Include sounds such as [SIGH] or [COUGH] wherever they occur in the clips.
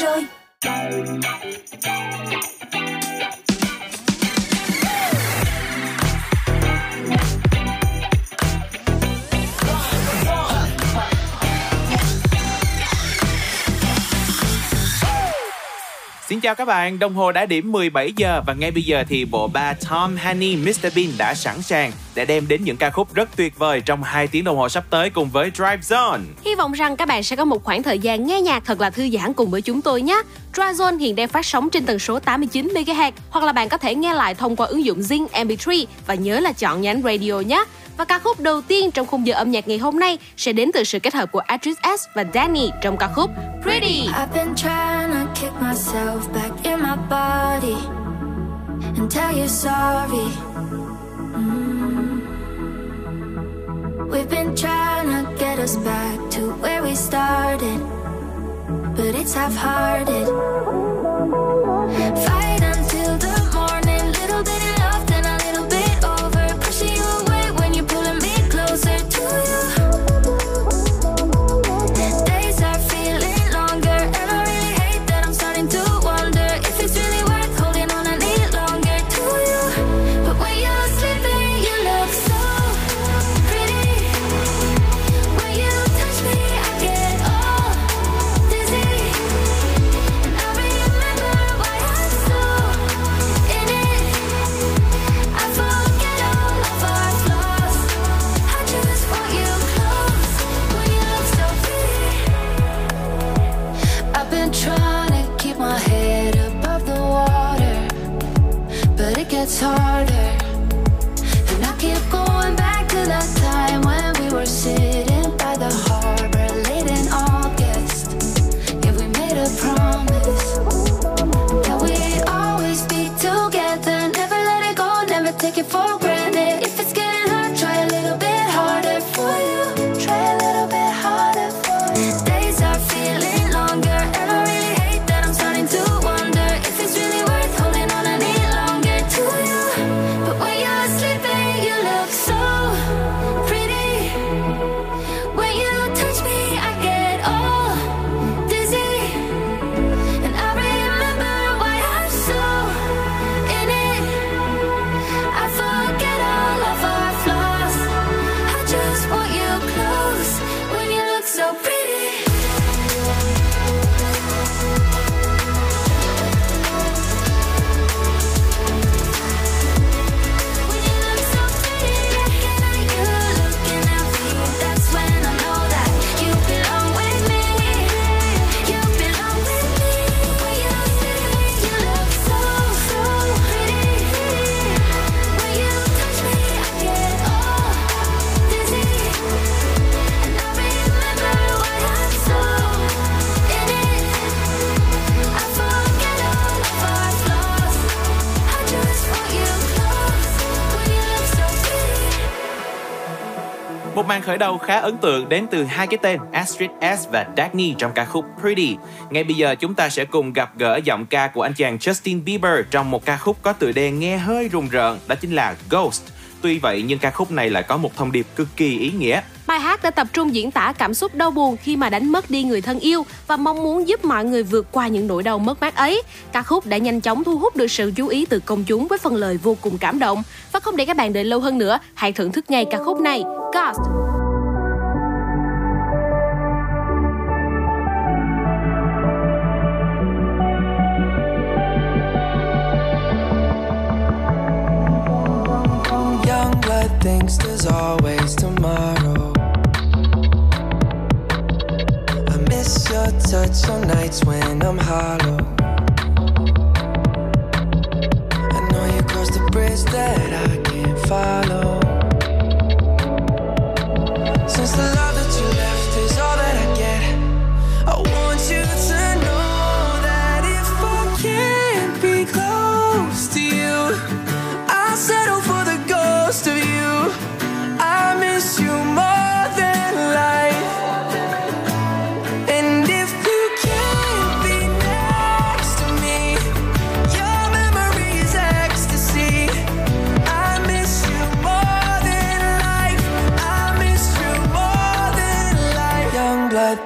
rồi Xin chào các bạn, đồng hồ đã điểm 17 giờ và ngay bây giờ thì bộ ba Tom Haney Mr Bean đã sẵn sàng để đem đến những ca khúc rất tuyệt vời trong 2 tiếng đồng hồ sắp tới cùng với Drive Zone. Hy vọng rằng các bạn sẽ có một khoảng thời gian nghe nhạc thật là thư giãn cùng với chúng tôi nhé. Drive Zone hiện đang phát sóng trên tần số 89 MHz hoặc là bạn có thể nghe lại thông qua ứng dụng Zing MP3 và nhớ là chọn nhánh radio nhé. Và ca khúc đầu tiên trong khung giờ âm nhạc ngày hôm nay sẽ đến từ sự kết hợp của Actress S và Danny trong ca khúc Pretty. I've been trying to kick myself back in my body and tell you sorry. Mm. We've been trying to get us back to where we started, but it's half hearted. Fight gets harder. And I keep going back to that time when we were sitting by the harbor late in August. Yeah, we made a promise that we'd always be together, never let it go, never take it for granted. Một màn khởi đầu khá ấn tượng đến từ hai cái tên Astrid S và Dagny trong ca khúc Pretty. Ngay bây giờ chúng ta sẽ cùng gặp gỡ giọng ca của anh chàng Justin Bieber trong một ca khúc có tựa đề nghe hơi rùng rợn, đó chính là Ghost. Tuy vậy nhưng ca khúc này lại có một thông điệp cực kỳ ý nghĩa. Bài hát đã tập trung diễn tả cảm xúc đau buồn khi mà đánh mất đi người thân yêu và mong muốn giúp mọi người vượt qua những nỗi đau mất mát ấy. Ca khúc đã nhanh chóng thu hút được sự chú ý từ công chúng với phần lời vô cùng cảm động. Và không để các bạn đợi lâu hơn nữa, hãy thưởng thức ngay ca khúc này, Ghost. Tomorrow. I miss your touch on nights when I'm hollow. I know you crossed the bridge that I can't follow. Since the love that you left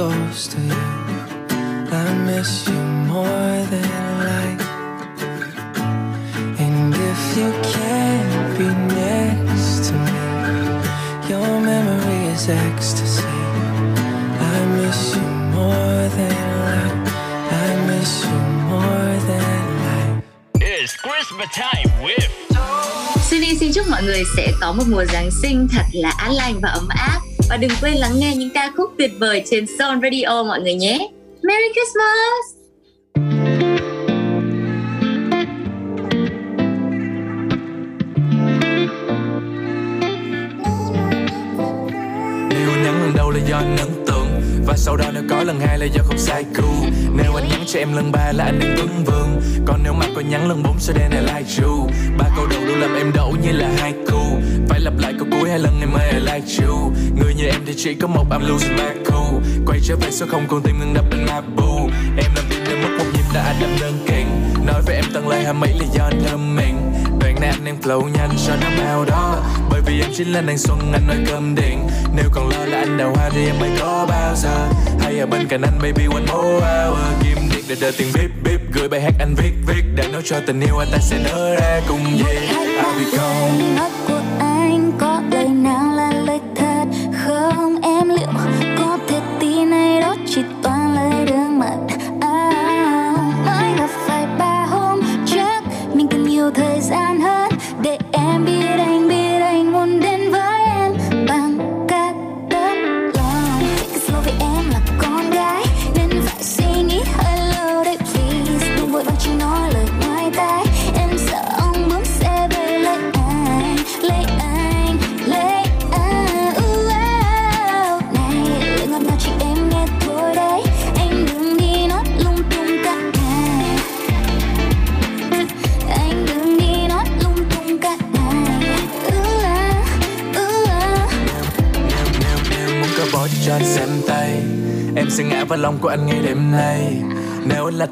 Ghost of you. I miss you more than life. And if you can't be next to me, your memory is ecstasy. I miss you more than life. I miss you more than life. It's Christmas time with Sunny xin chúc mọi người sẽ có một mùa Giáng sinh thật là an lành và ấm áp và đừng quên lắng nghe những ca khúc tuyệt vời trên Soul Radio mọi người nhé. Merry Christmas! Nếu nhắn lần đầu là do anh và sau đó nếu có lần hai là do không sai cú Nếu anh nhắn cho em lần ba là anh đang tuấn vương Còn nếu mà có nhắn lần bốn sẽ đen là like you. Ba câu đầu luôn làm em đổ như là hai cu. Phải lặp lại câu cuối hai lần em ơi I like you. Người như em thì chỉ có một, I'm losing my cool. Quay trở về số không còn tim ngừng đập bên bu. Em làm tim nên mất một nhịp đã anh làm đơn kiện Nói với em tận lời hai mấy là do anh thơm mình nét này anh đang flow nhanh cho năm ao đó. Bởi vì em chính là nàng xuân, anh nói cơm điện. Nếu còn lo là anh đào hoa thì em mới có bao giờ. Hay ở bên cạnh anh, baby, one more hour. Kim điện để đợi tiền bip bip Gửi bài hát anh viết viết. Để nói cho tình yêu anh ta sẽ nở ra cùng gì.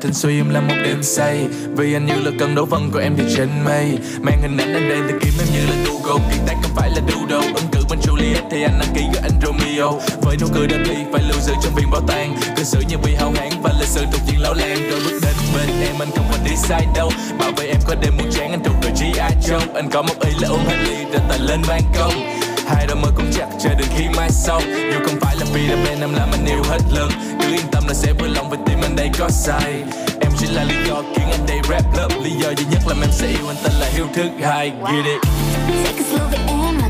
Tình suy em là một đêm say. Vì anh như là cơn đấu vân của em thì trên mây. Mang hình ảnh anh đây tìm kiếm em như là Google. Kiệt tác không phải là doodle. Ứng cử bên Juliet thì anh đăng ký gửi anh Romeo. Với nụ cười đơn ly phải lưu giữ trong viên bảo tàng. Cư xử như bị hao hán và lịch sử thuộc diện lão lan Rồi bước đến bên em, anh không còn đi sai đâu. Bảo vệ em có đêm muốn chán, anh thuộc đội gi Joe. Anh có một ý là uống hai ly rồi tay lên ban công. Hai đôi môi cũng chặt chờ đến khi mai sau. Dù không phải là vì là bên em làm anh yêu hết lần. Cứ yên tâm là sẽ vui lòng với tim anh đây có sai. Em chỉ là lý do khiến anh đây rap lớp Lý do duy nhất làm em sẽ yêu anh tên là Hiếu Thức Hai. Get it? Take a slow vì em là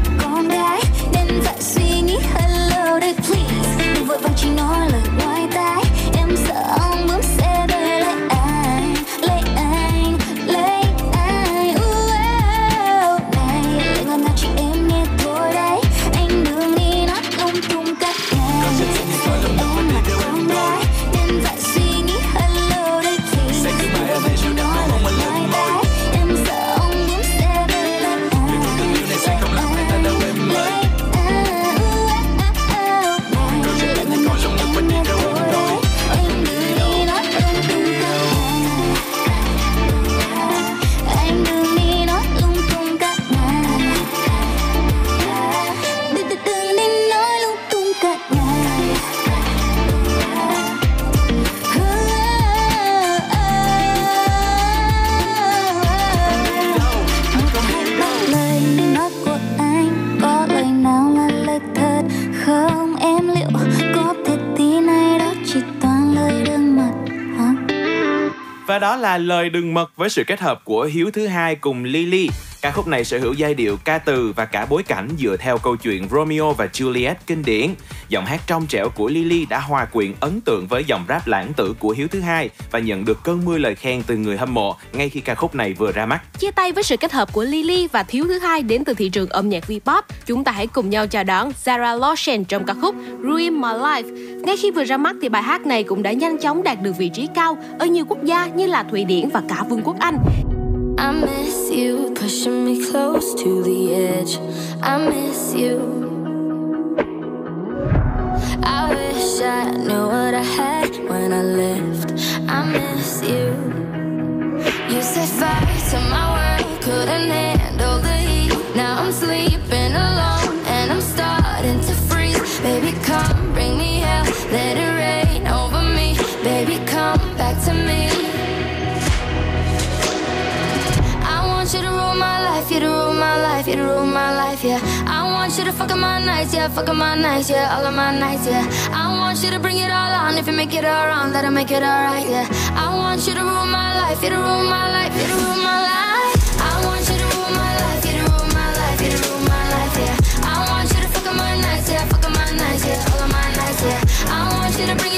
là lời đừng mật với sự kết hợp của Hiếu thứ hai cùng Lily. Ca khúc này sở hữu giai điệu ca từ và cả bối cảnh dựa theo câu chuyện Romeo và Juliet kinh điển. Giọng hát trong trẻo của Lily đã hòa quyện ấn tượng với dòng rap lãng tử của Hiếu thứ hai và nhận được cơn mưa lời khen từ người hâm mộ ngay khi ca khúc này vừa ra mắt. Chia tay với sự kết hợp của Lily và thiếu thứ hai đến từ thị trường âm nhạc V-pop, chúng ta hãy cùng nhau chào đón Zara Larsson trong ca khúc Ruin My Life. Ngay khi vừa ra mắt thì bài hát này cũng đã nhanh chóng đạt được vị trí cao ở nhiều quốc gia như là Thụy Điển và cả Vương quốc Anh. I miss you, pushing me close to the edge. I miss you. I wish I knew what I had when I left. I miss you. You set fire to my world, couldn't handle the heat. Now I'm sleeping life, you to rule my life, yeah. I want you to fuck up my nights, yeah, fuck up my nights, yeah, all of my nights, yeah. I want you to bring it all on, if you make it all wrong, that'll make it alright, yeah. I want you to rule my life, you to rule my life, you to rule my life. I want you to rule my life, you to rule my life, you to rule my life, yeah. I want you to fuck my nights, yeah, fuck up my nights, yeah, all of my nights, yeah. I want you to bring it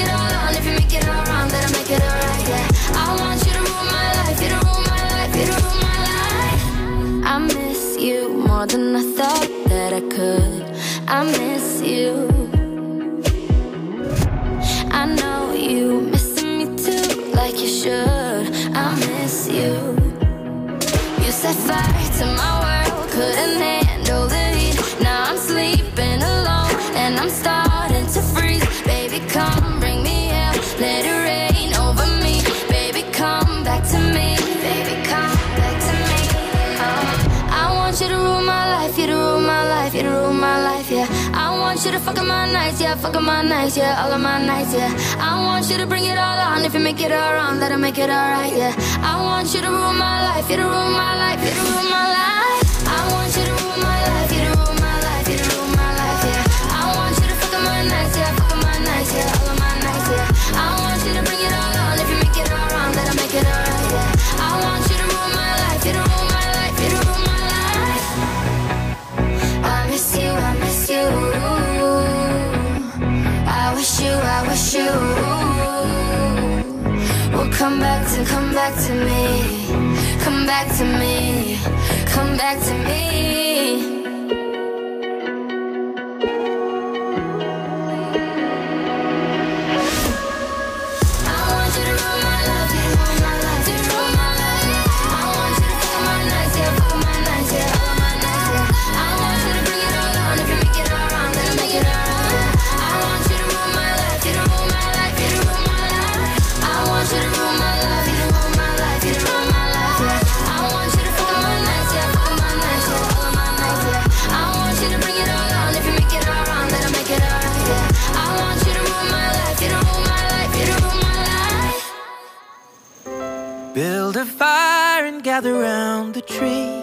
want you to fuck up my nights, yeah, fuck up my nights, yeah, all of my nights, yeah. I want you to bring it all on, if you make it all wrong, that'll make it alright, yeah. I want you to rule my life, you to rule my life, you to rule my life. You. Will come back to, come back to me, come back to me, come back to me. Gather round the tree.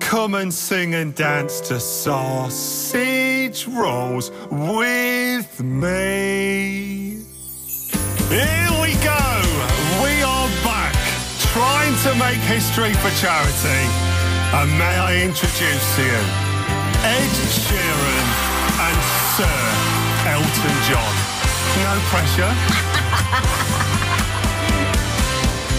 Come and sing and dance to sausage rolls with me. Here we go. We are back, trying to make history for charity. And may I introduce to you Ed Sheeran and Sir Elton John. No pressure. [LAUGHS]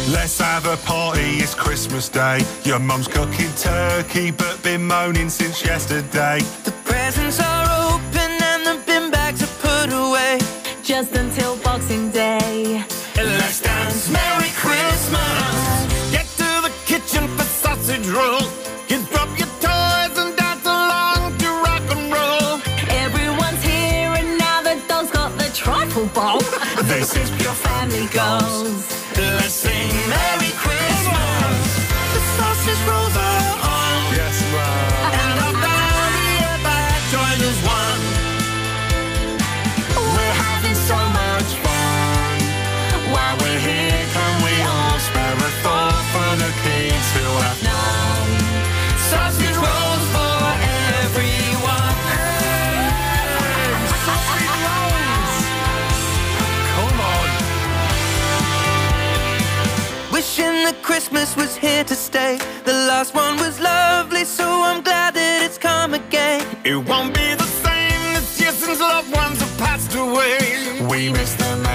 Let's have a party, it's Christmas Day. Your mum's cooking turkey, but been moaning since yesterday. The presents are open and the bin bags are put away. just until Boxing Day. Let's dance Merry Christmas. Get to the kitchen for sausage rolls. You drop your toys and dance along to rock and roll. Everyone's here and now the dog's got the trifle bowl. This is pure Family goals. Let's sing Merry Christmas was here to stay. The last one was lovely, so I'm glad that it's come again. It won't be the same this year since loved ones have passed away. We miss them.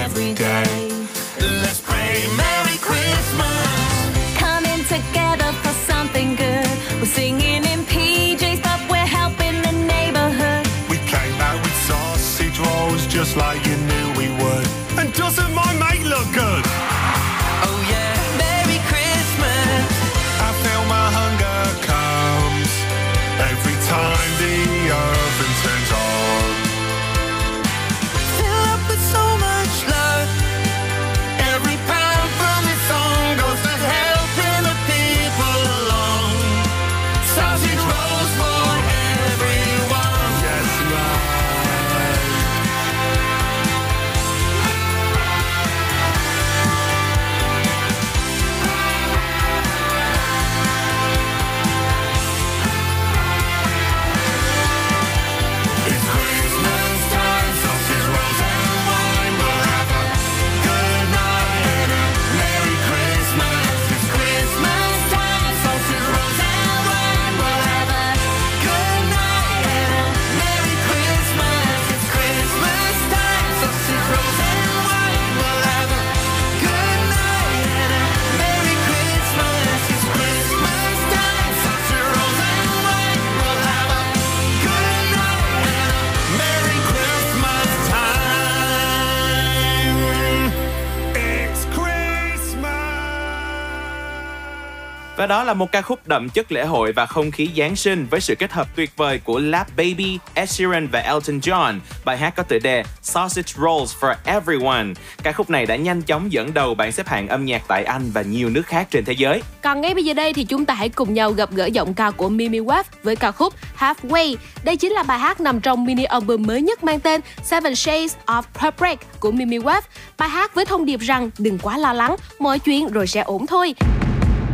Và đó là một ca khúc đậm chất lễ hội và không khí Giáng sinh với sự kết hợp tuyệt vời của Lap Baby, Ed Sheeran và Elton John. Bài hát có tựa đề Sausage Rolls for Everyone. Ca khúc này đã nhanh chóng dẫn đầu bảng xếp hạng âm nhạc tại Anh và nhiều nước khác trên thế giới. Còn ngay bây giờ đây thì chúng ta hãy cùng nhau gặp gỡ giọng ca của Mimi Wave với ca khúc Halfway. Đây chính là bài hát nằm trong mini album mới nhất mang tên Seven Shades of Heartbreak của Mimi Wave. Bài hát với thông điệp rằng đừng quá lo lắng, mọi chuyện rồi sẽ ổn thôi.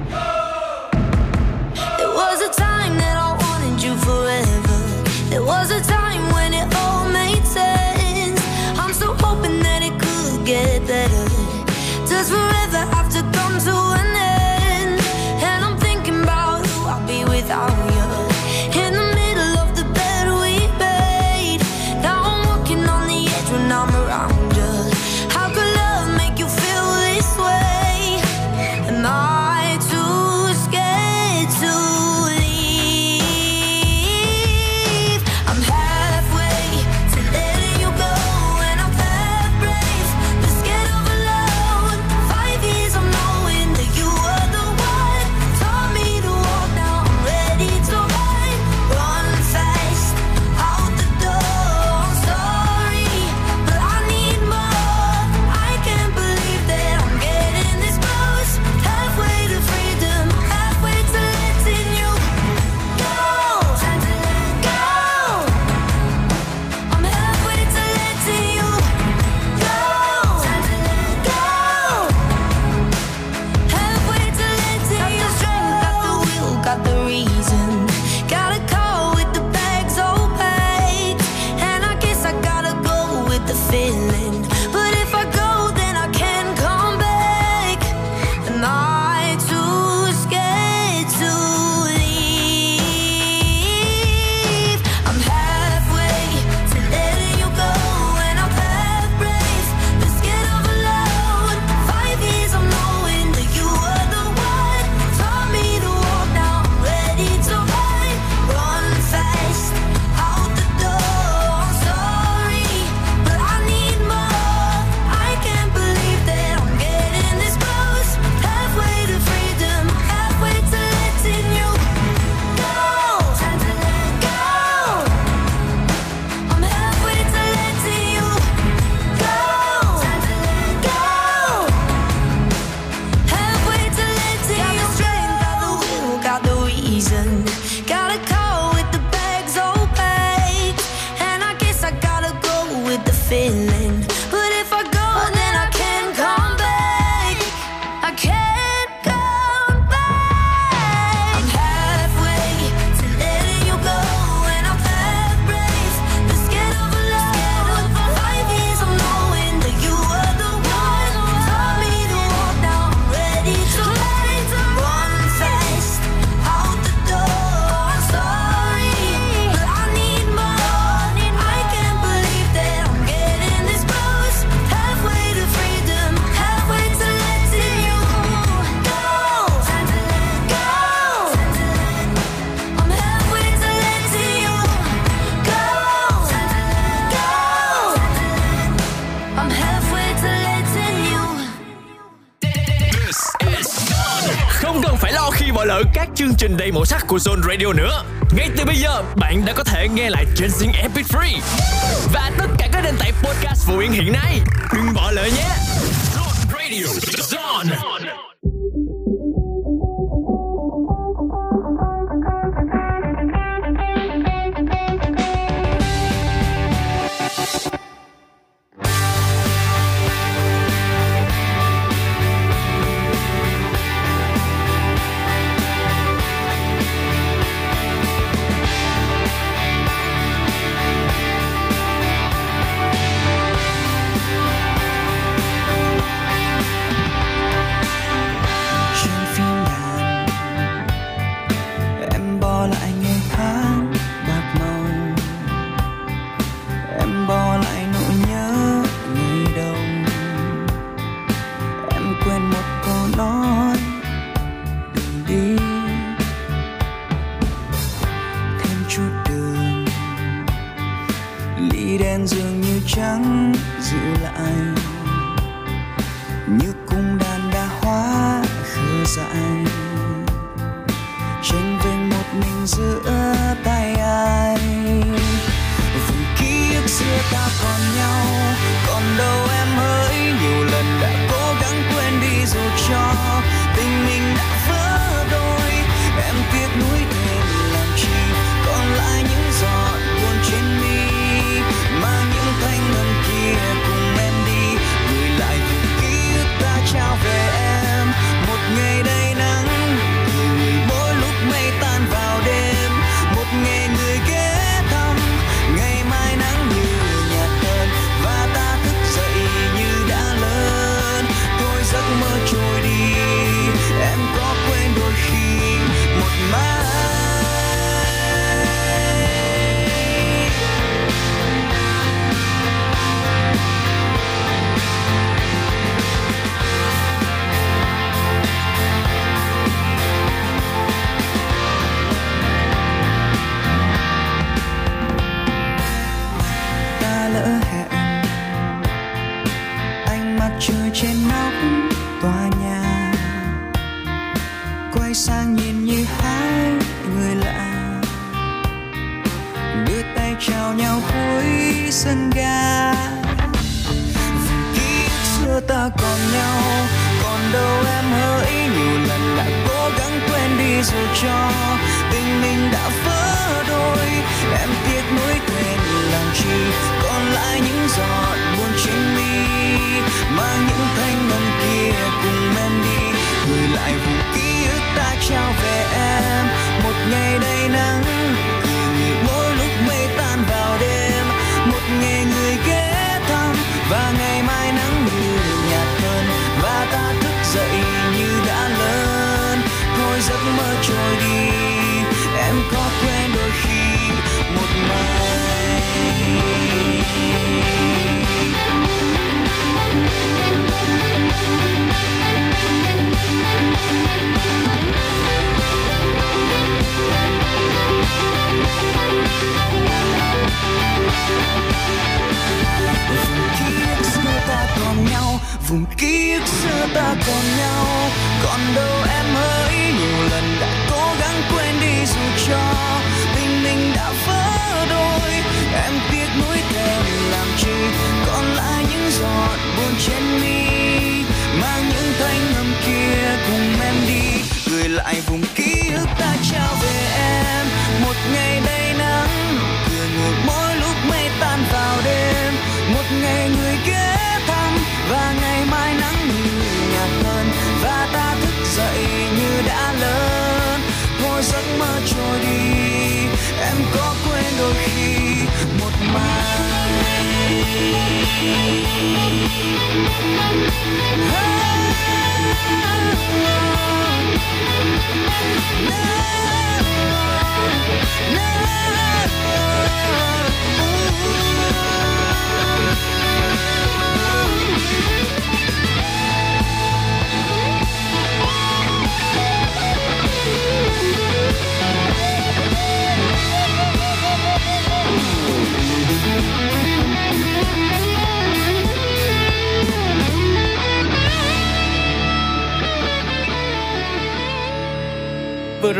Oh! was a time that I wanted you forever. There was a time when it all made sense. I'm hoping that it could get better. Does forever have to come to an Zone Radio nữa. Ngay từ bây giờ, bạn đã có thể nghe lại trên Zing MP3 và tất cả các nền tảng podcast phổ biến hiện nay. Đừng bỏ lỡ nhé.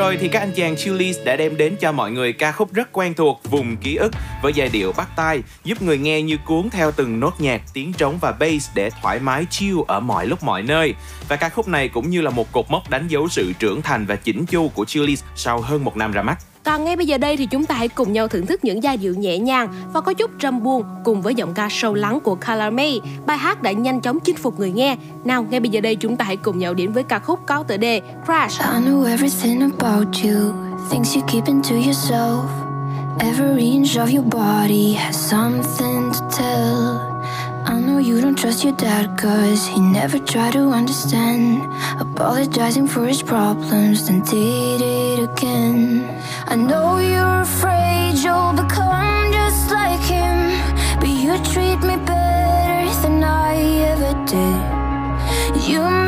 Rồi thì các anh chàng Chillies đã đem đến cho mọi người ca khúc rất quen thuộc Vùng ký ức với giai điệu bắt tai giúp người nghe như cuốn theo từng nốt nhạc, tiếng trống và bass để thoải mái chill ở mọi lúc mọi nơi. Và ca khúc này cũng như là một cột mốc đánh dấu sự trưởng thành và chỉnh chu của Chillies sau hơn một năm ra mắt. Còn ngay bây giờ đây thì chúng ta hãy cùng nhau thưởng thức những giai điệu nhẹ nhàng và có chút trầm buồn cùng với giọng ca sâu lắng của Color May. Bài hát đã nhanh chóng chinh phục người nghe. Nào, ngay bây giờ đây chúng ta hãy cùng nhau đến với ca khúc có tựa đề Crash. I know everything about you, things you keep into yourself. Every inch of your body has something to tell. You don't trust your dad, cause he never tried to understand. Apologizing for his problems, then did it again. I know you're afraid you'll become just like him, but you treat me better than I ever did. You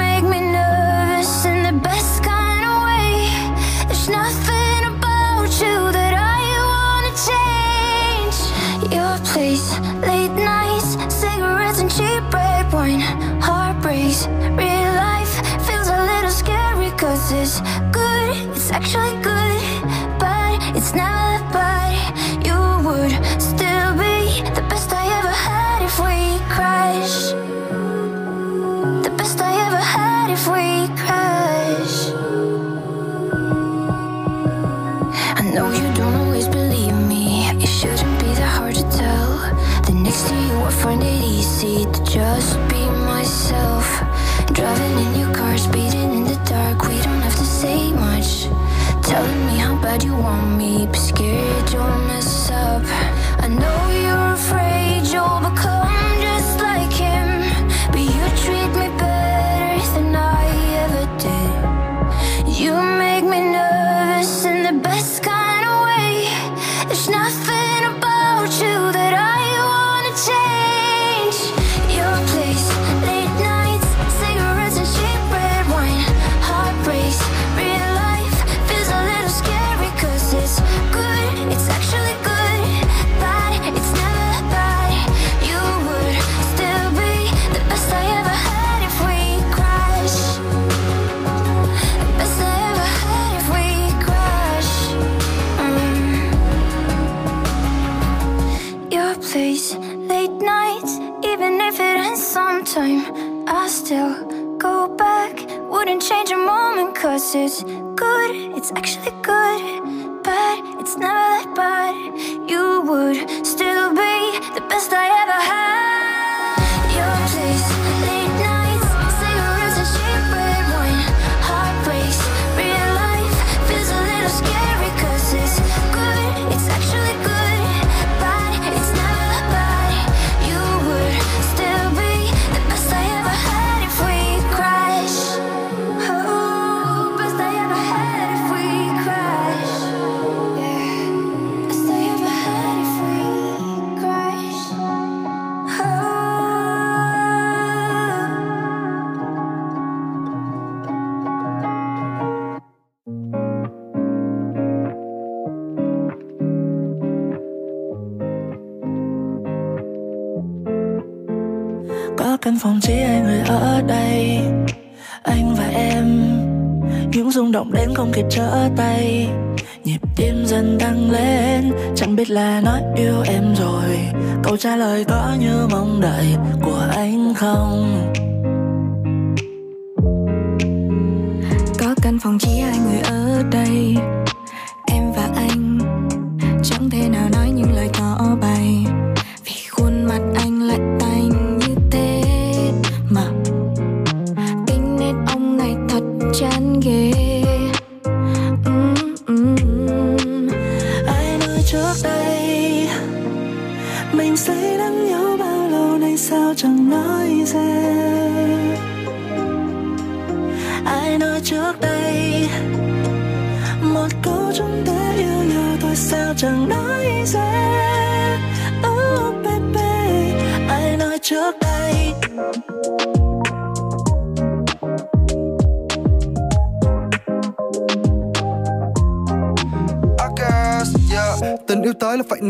追 your it's good, it's actually good, but it's never that bad. You would still be the best I ever had. Những động đến không kịp trở tay. Nhịp tim dần tăng lên, Chẳng biết là nói yêu em rồi. Câu trả lời có như mong đợi của anh không? Có căn phòng chỉ hai người ở đây. Em và anh, Chẳng thể nào nói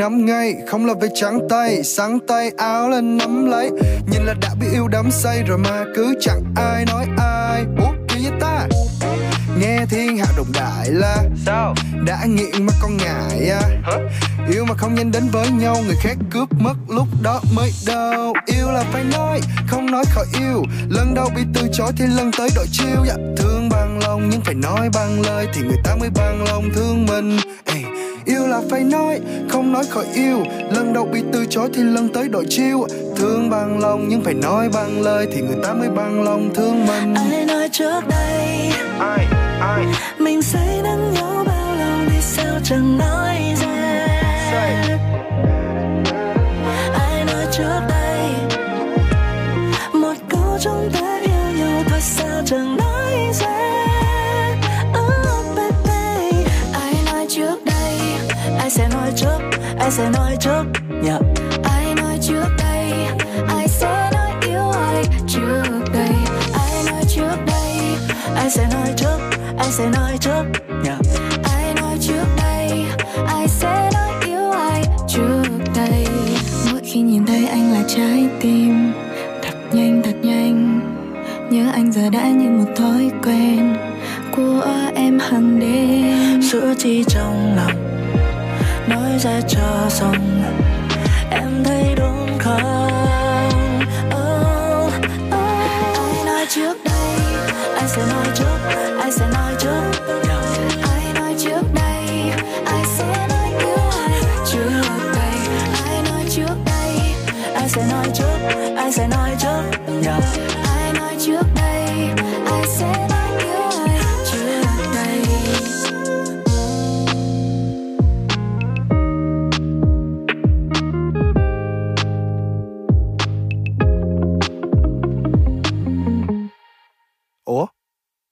nắm ngay Không là về trắng tay Sáng tay áo lên nắm lấy. Nhìn là đã biết yêu đắm say rồi mà cứ chẳng ai nói ai. Ủa kiểu như ta nghe thiên hạ đồn đại là sao? đã nghiện mà con ngại à. Yêu mà không nhanh đến với nhau người khác cướp mất lúc đó mới đau. Yêu là phải nói không nói khỏi yêu. Lần đầu bị từ chối thì lần tới đổi chiêu. Dạ. thương bằng lòng nhưng phải nói bằng lời thì người ta mới bằng lòng thương mình. Ê, yêu là phải nói không nói khỏi yêu. Lần đầu bị từ chối thì lần tới đổi chiêu. Thương bằng lòng nhưng phải nói bằng lời thì người ta mới bằng lòng thương mình. Ai nói trước đây? Ai? Ai? Mình say nắng nhau bao lâu vì sao chẳng nói ra? Ai nói trước đây? Một câu chúng ta yêu nhau thôi sao chẳng nói ra ai sẽ nói trước. Yeah. Ai nói trước đây? Ai sẽ nói yêu ai trước đây? Ai nói trước đây? Ai sẽ nói trước? Ai sẽ nói trước? Yeah. Ai nói trước đây? Ai sẽ nói yêu ai trước đây? Mỗi khi nhìn thấy anh là trái tim. Đập nhanh thật nhanh. Nhớ anh giờ đã như một thói quen. Của em hàng đêm. Giữa chi trong lòng sẽ cho xong em thấy đúng không oh, oh. oh. ai nói trước đây ai sẽ nói trước ai sẽ nói trước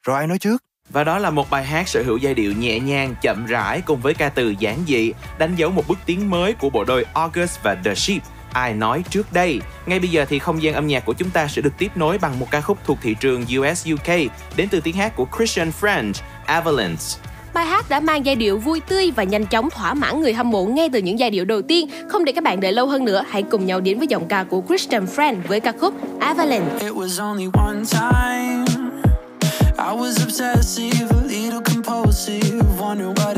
rồi ai nói trước Và đó là một bài hát sở hữu giai điệu nhẹ nhàng, chậm rãi cùng với ca từ giản dị, đánh dấu một bước tiến mới của bộ đôi August và The Sheep. Ai nói trước đây? Ngay bây giờ thì không gian âm nhạc của chúng ta sẽ được tiếp nối bằng một ca khúc thuộc thị trường US UK đến từ tiếng hát của Christian French, Avalanche. Bài hát đã mang giai điệu vui tươi và nhanh chóng thỏa mãn người hâm mộ ngay từ những giai điệu đầu tiên. Không để các bạn đợi lâu hơn nữa, hãy cùng nhau đến với giọng ca của Christian Friend với ca khúc Avalanche. It was only one time. I was obsessive, a little compulsive, wondering what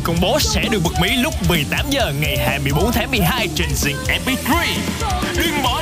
được công bố sẽ được bật mí lúc 18 giờ ngày 24 tháng 12 trên Zing MP3. Đừng bỏ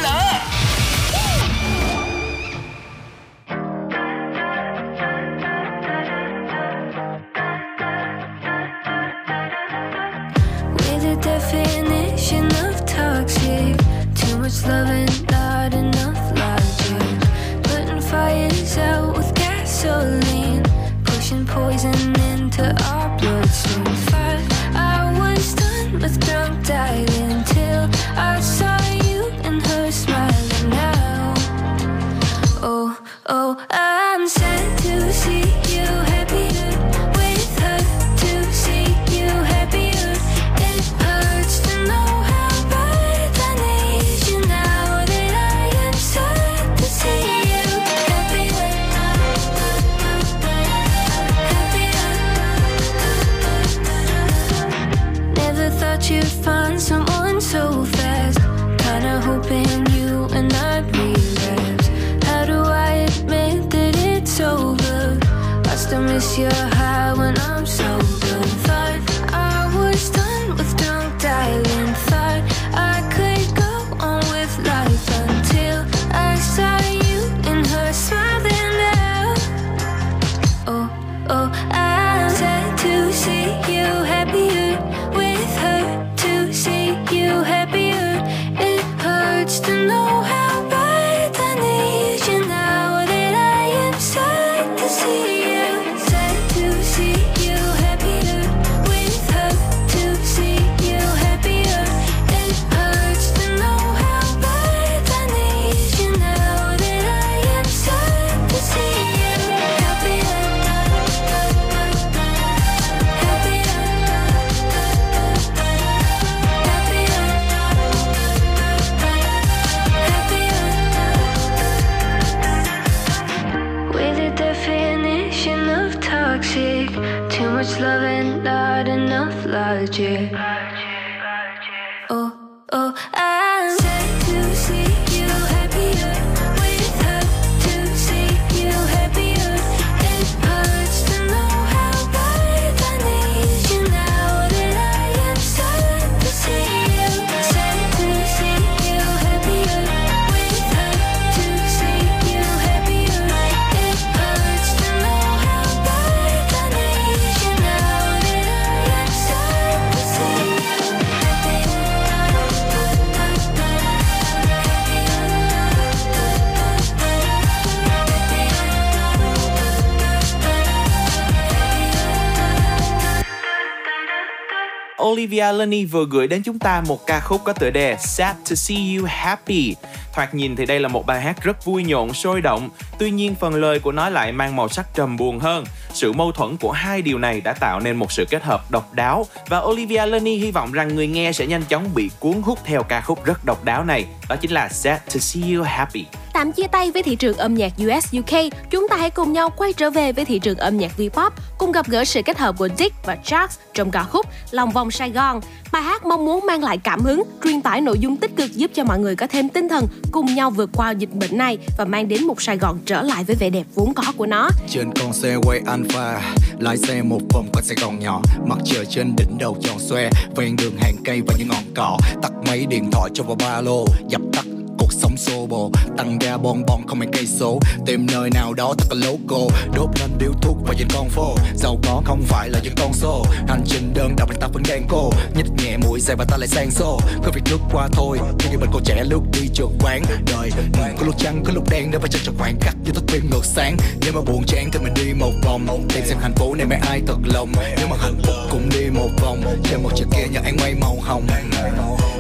Melanie vừa gửi đến chúng ta một ca khúc có tựa đề Sad to see you happy. Thoạt nhìn thì đây là một bài hát rất vui nhộn, sôi động. Tuy nhiên phần lời của nó lại mang màu sắc trầm buồn hơn. Sự mâu thuẫn của hai điều này đã tạo nên một sự kết hợp độc đáo và Olivia Lenny hy vọng rằng người nghe sẽ nhanh chóng bị cuốn hút theo ca khúc rất độc đáo này. Đó chính là Sad to see you happy. Tạm chia tay với thị trường âm nhạc US UK, chúng ta hãy cùng nhau quay trở về với thị trường âm nhạc V-pop, cùng gặp gỡ sự kết hợp của Dick và Charles trong ca khúc Lòng vòng Sài Gòn. Bài hát mong muốn mang lại cảm hứng, truyền tải nội dung tích cực giúp cho mọi người có thêm tinh thần, cùng nhau vượt qua dịch bệnh này và mang đến một Sài Gòn trở lại với vẻ đẹp vốn có của nó. Trên con xe quay Alpha Lái xe một vòng quanh Sài Gòn nhỏ Mặt trời trên đỉnh đầu tròn xoe Ven đường hàng cây và những ngọn cỏ Tắt máy điện thoại cho vào ba lô Dập tắt. Cuộc sống xô bồ, tăng ga bon bon, không mấy cây số. Tìm nơi nào đó thật là logo đốt lên điếu thuốc và nhìn con phố giàu có không phải là những con số. Hành trình đơn độc ta vẫn đang cô. Nhích nhẹ mũi xe và ta lại sang xô. Cứ việc lướt qua thôi nhưng khi mình còn trẻ lướt đi trượt quán. Đời có lúc trắng có lúc đen, nếu phải chân cho khoảng cắt như thức phim ngược sáng. Nếu mà buồn chán thì mình đi một vòng. Tìm xem hạnh phúc này mấy ai thật lòng. Nếu mà hạnh phúc cũng đi một vòng. Trên một chiếc kia nhà anh quay màu hồng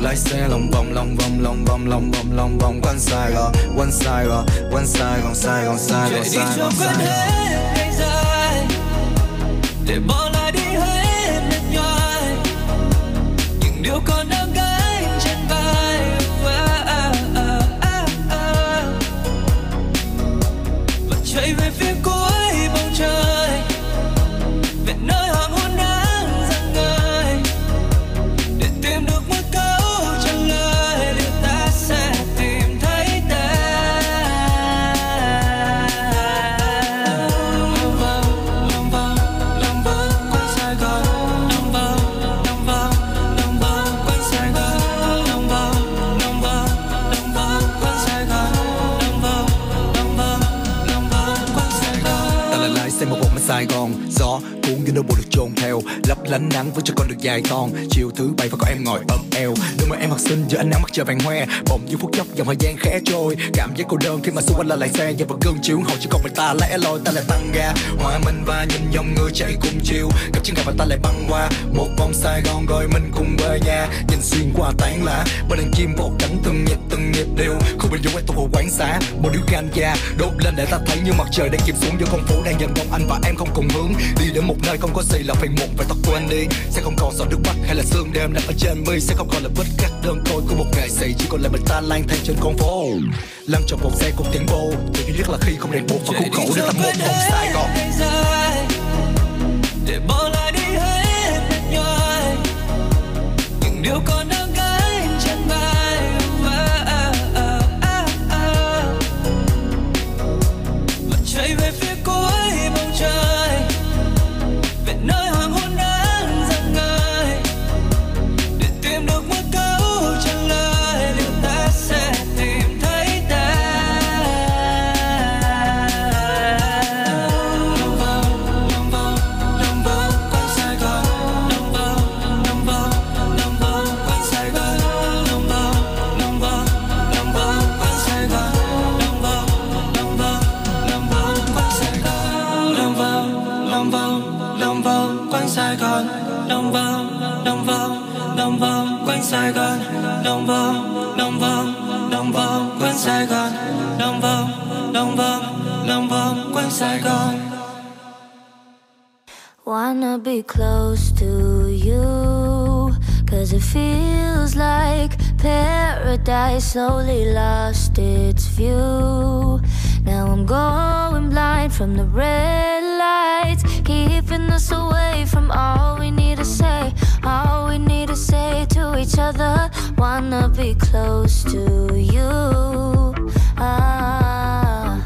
lái xe lòng vòng lòng vòng lòng vòng lòng vòng lòng vòng quanh Sài Gòn quanh Sài Gòn quanh Sài Gòn Sài Gòn Sài Gòn Sài Gòn Sài Gòn để bỏ lại đi hết mệt nhoài. Những điều còn đang gánh trên vai. Và chạy về phía cuối nắng vẫn cho con được dài thon Chiều thứ bảy và có em ngồi ấm học sinh giữa ánh nắng mặt trời vàng hoe. Bỗng như phút chốc dòng thời gian khẽ trôi. Cảm giác cô đơn khi mà xung quanh là lại xe Và vật gương chiếu. Hậu chỉ còn mình ta lẽ loi, ta lại tăng ga. Hòa mình và nhìn dòng người chạy cùng chiều. Gặp chân gặp và ta lại băng qua. Một vòng Sài Gòn gọi mình cùng về nhà. Nhìn xuyên qua tán lá, Bên đàn chim vỗ cánh từng nhịp từng nhịp đều. Khu bình dung quay tôi quán xá, Một điếu ganja đốt lên để ta thấy như mặt trời đang chìm xuống. Giữa con phố đang dần đông anh và em không cùng hướng. Đi đến một nơi không có gì là phải muộn phải tóc quên đi. Sẽ không còn sợ nước mắt hay là sương đêm nằm ở trên mi. Sẽ không còn là vết cắt đơn côi của một ngày sĩ chỉ còn là mình ta lang thang trên con phố. Lăn trong vòng xe cùng tiếng vô điều duy nhất là khi không ràng buộc và khúc khổ để tập một vòng Sài Gòn. để bỏ lại đi hết mệt nhoài những điều còn Sài Gòn lòng vào lòng vào lòng vào quanh Sài Gòn lòng vào lòng vào lòng vào quanh Sài Gòn Wanna be close to you. Cause it feels like paradise slowly lost its view. Now I'm going blind from the red lights, keeping us away from all we need to say. All we need to say to each other. Wanna be close to you. Ah.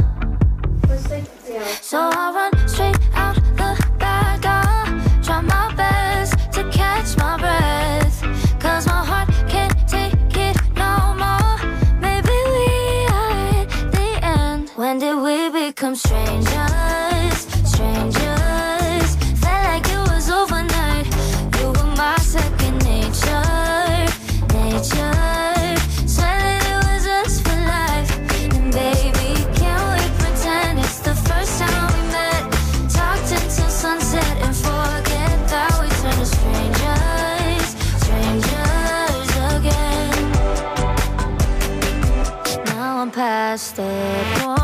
So I run straight out the back door. Try my best to catch my breath. Cause my heart can't take it no more. Maybe we are at the end. When did we become strangers? Strangers. Past that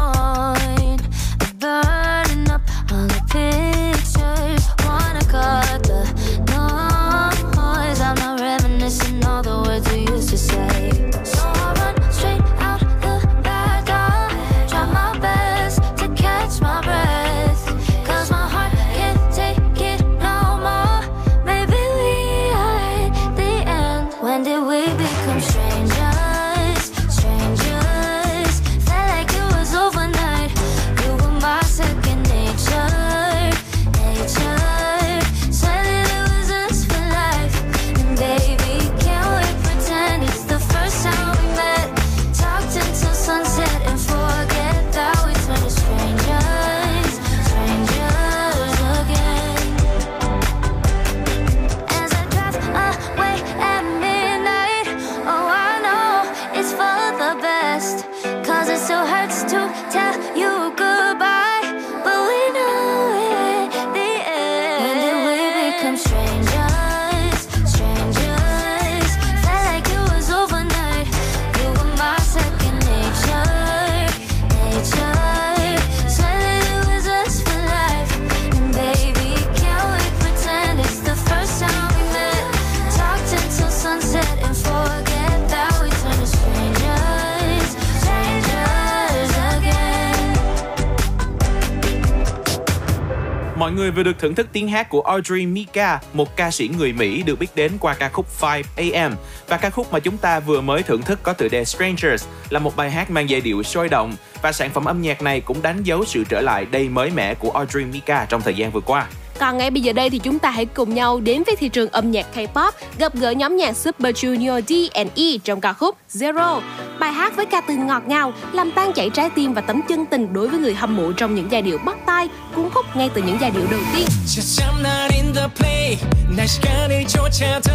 vừa được thưởng thức tiếng hát của Audrey Mika, một ca sĩ người Mỹ được biết đến qua ca khúc 5am. Và ca khúc mà chúng ta vừa mới thưởng thức có tựa đề Strangers là một bài hát mang giai điệu sôi động và sản phẩm âm nhạc này cũng đánh dấu sự trở lại đầy mới mẻ của Audrey Mika trong thời gian vừa qua. Còn ngay bây giờ đây thì chúng ta hãy cùng nhau đến với thị trường âm nhạc K-pop, gặp gỡ nhóm nhạc Super Junior D&E trong ca khúc Zero. Bài hát với ca từ ngọt ngào, làm tan chảy trái tim và tấm chân tình đối với người hâm mộ trong những giai điệu bắt tai, cuốn hút ngay từ những giai điệu đầu tiên. Just I'm not in the play 날 시간을 쫓아도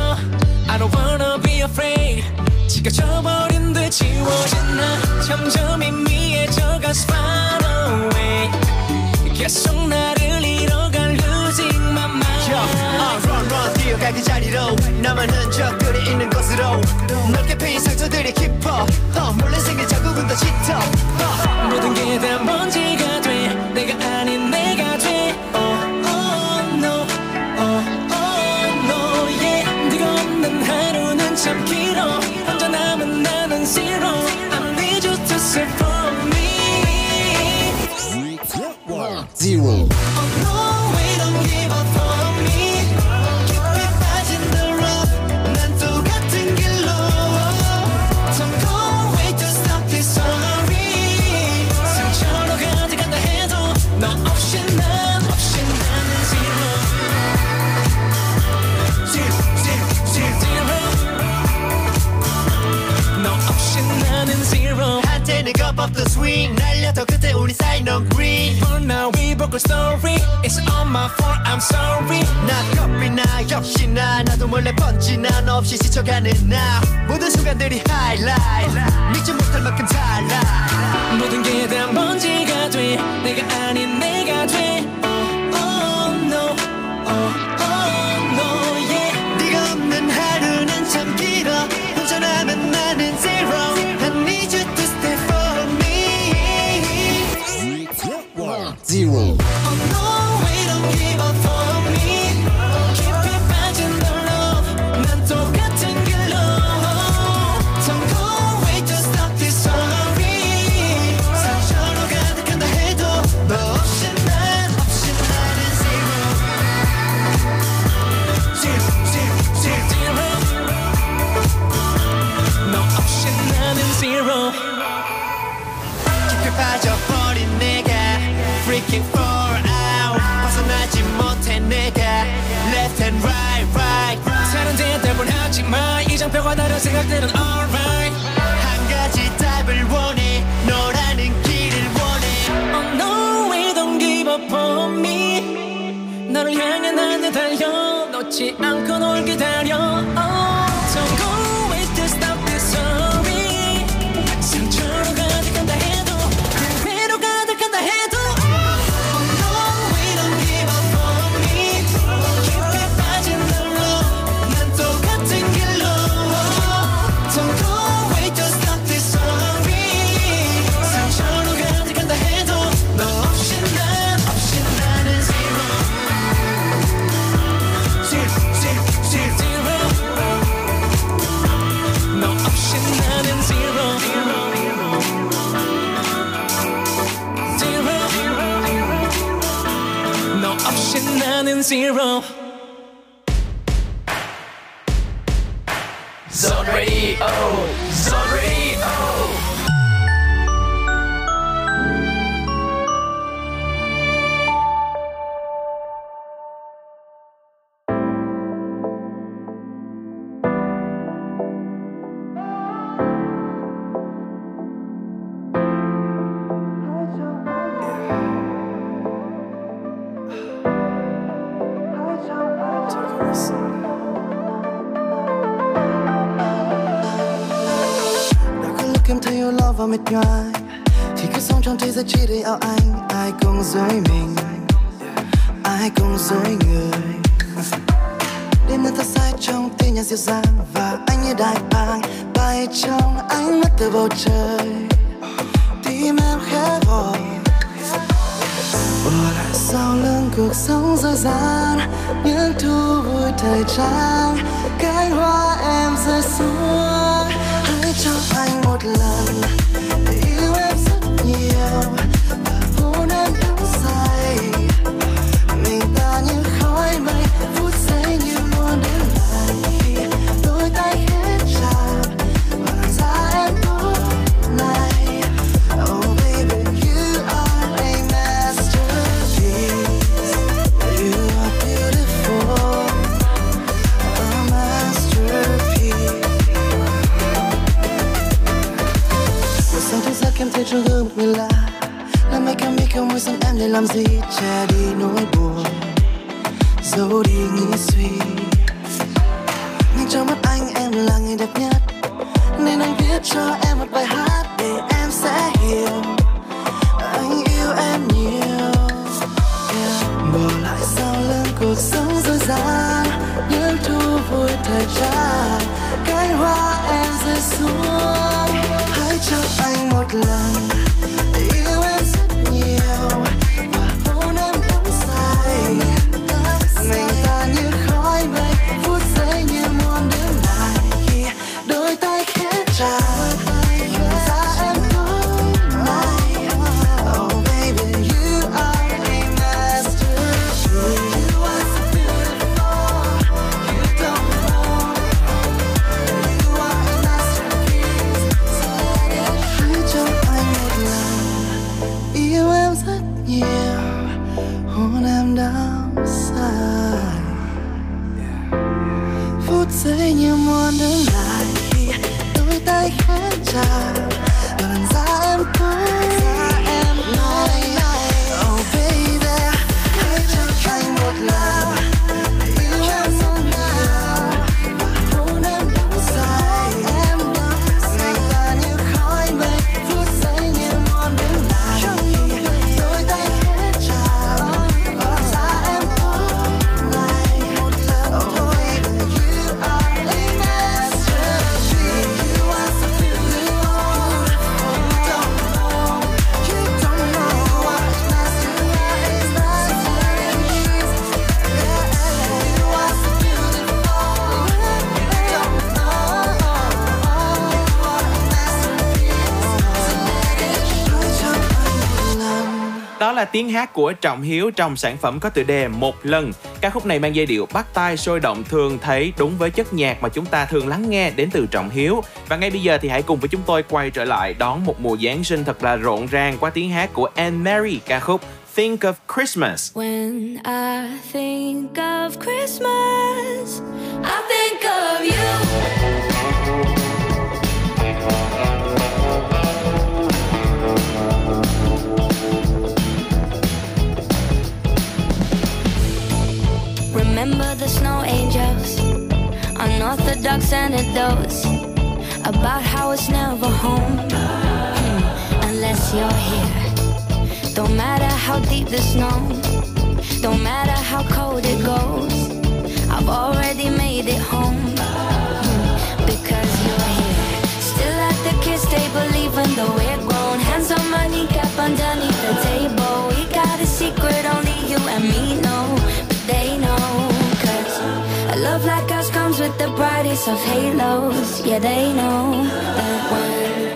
I don't wanna be afraid 지겨져버린 듯 지워진 나 점점 희미해져가 far away 계속 나를 uh, run run. 뛰어가 그 자리로 나만 흔적들이 있는 곳으로 넓게 패인 상처들이 깊어. uh, 몰래 생긴 자국은 더 짙어. uh. 모든 게 다 먼지가 돼. 내가 아닌 내가 돼. oh, oh, no. oh, oh, no, yeah. 네가 없는 하루는 참 길어. 혼자 남은 나는 zero I need you to save for me. Zero. Oh no, 때는 겁없던 swing 날려도 그때 우리 사이 넌 green But now we broke a story It's all my fault, I'm sorry 나 겁이나 역시나 나도 몰래 번지나 너 없이 스쳐가는 나 모든 순간들이 highlight 믿지 못할 만큼 달라 모든 게 다 먼지가 돼 내가 아닌 내가 돼 Oh, oh, no Oh, oh, Zero. Oh no, we don't give up 다른 생각들은 alright. 한 가지 답을 원해. 너라는 길을 원해. Oh no, we don't give up on me. 너를 향해 나는 달려. 놓지 않고 널 기다려. Oh, zero là tiếng hát của Trọng Hiếu trong sản phẩm có tựa đề Một lần. Ca khúc này mang giai điệu bắt tai sôi động thường thấy đúng với chất nhạc mà chúng ta thường lắng nghe đến từ Trọng Hiếu. Và ngay bây giờ thì hãy cùng với chúng tôi quay trở lại đón một mùa Giáng sinh thật là rộn ràng qua tiếng hát của Anne Mary ca khúc Think of Christmas. When I think of Christmas, I think of you. Remember the snow angels, unorthodox anecdotes about how it's never home hmm, unless you're here. Don't matter how deep the snow, don't matter how cold it goes. I've already made it home hmm, because you're here. Still at the kids' table, even though we're grown. Hands on my kneecap underneath the table. We got a secret only you and me the brightest of halos. Yeah, they know that when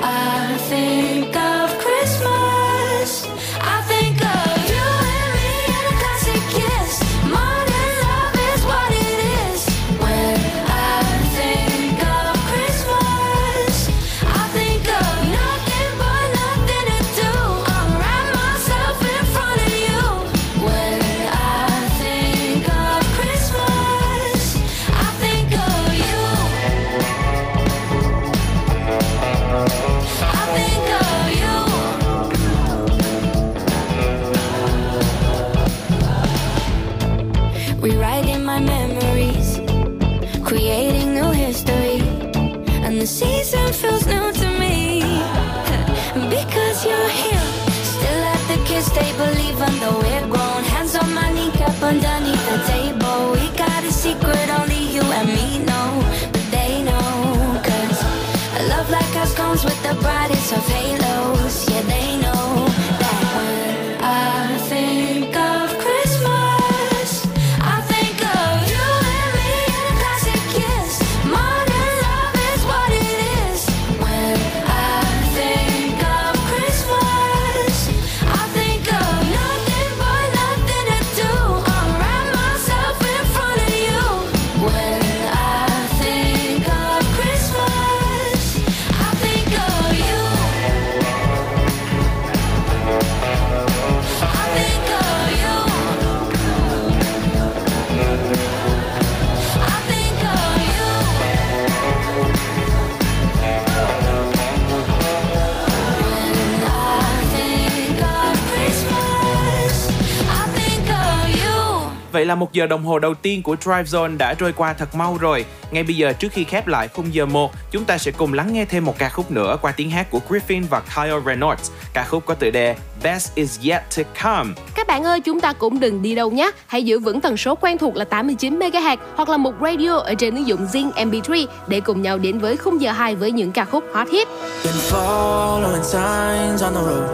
Vậy là một giờ đồng hồ đầu tiên của Drive Zone đã trôi qua thật mau rồi. Ngay bây giờ trước khi khép lại khung giờ 1, chúng ta sẽ cùng lắng nghe thêm một ca khúc nữa qua tiếng hát của Griffin và Kyle Reynolds. Ca khúc có tựa đề Best is yet to come. Các bạn ơi, chúng ta cũng đừng đi đâu nhé. Hãy giữ vững tần số quen thuộc là 89 MHz hoặc là một radio ở trên ứng dụng Zing MP3 để cùng nhau đến với khung giờ 2 với những ca khúc hot hit. Been following signs on the road.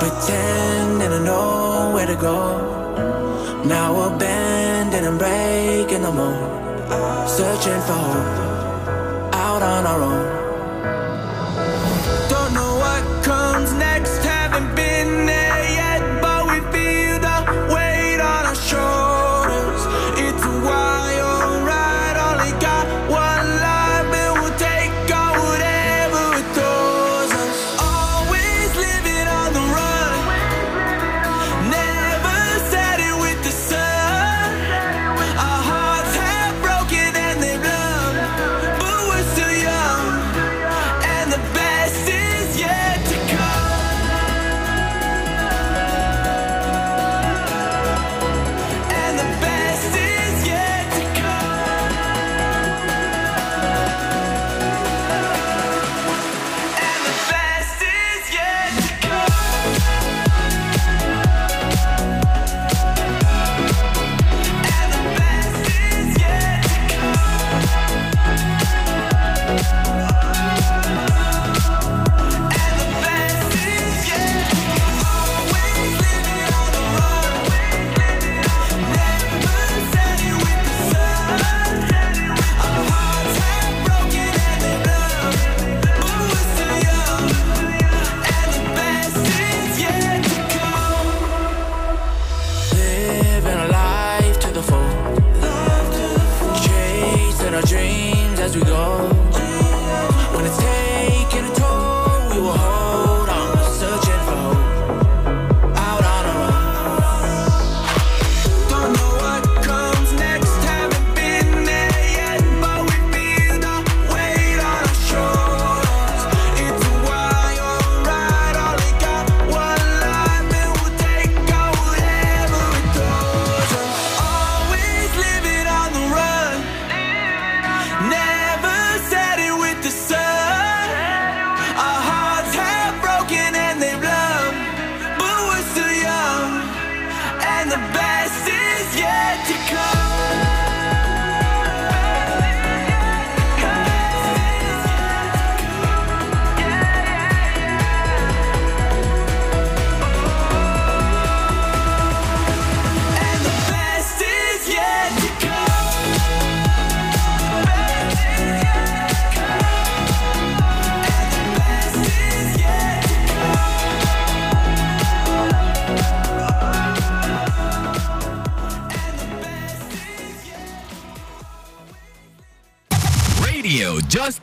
Pretending I know where to go. Now abandoned and breaking the mold. Searching for hope. Out on our own. Don't know what comes next.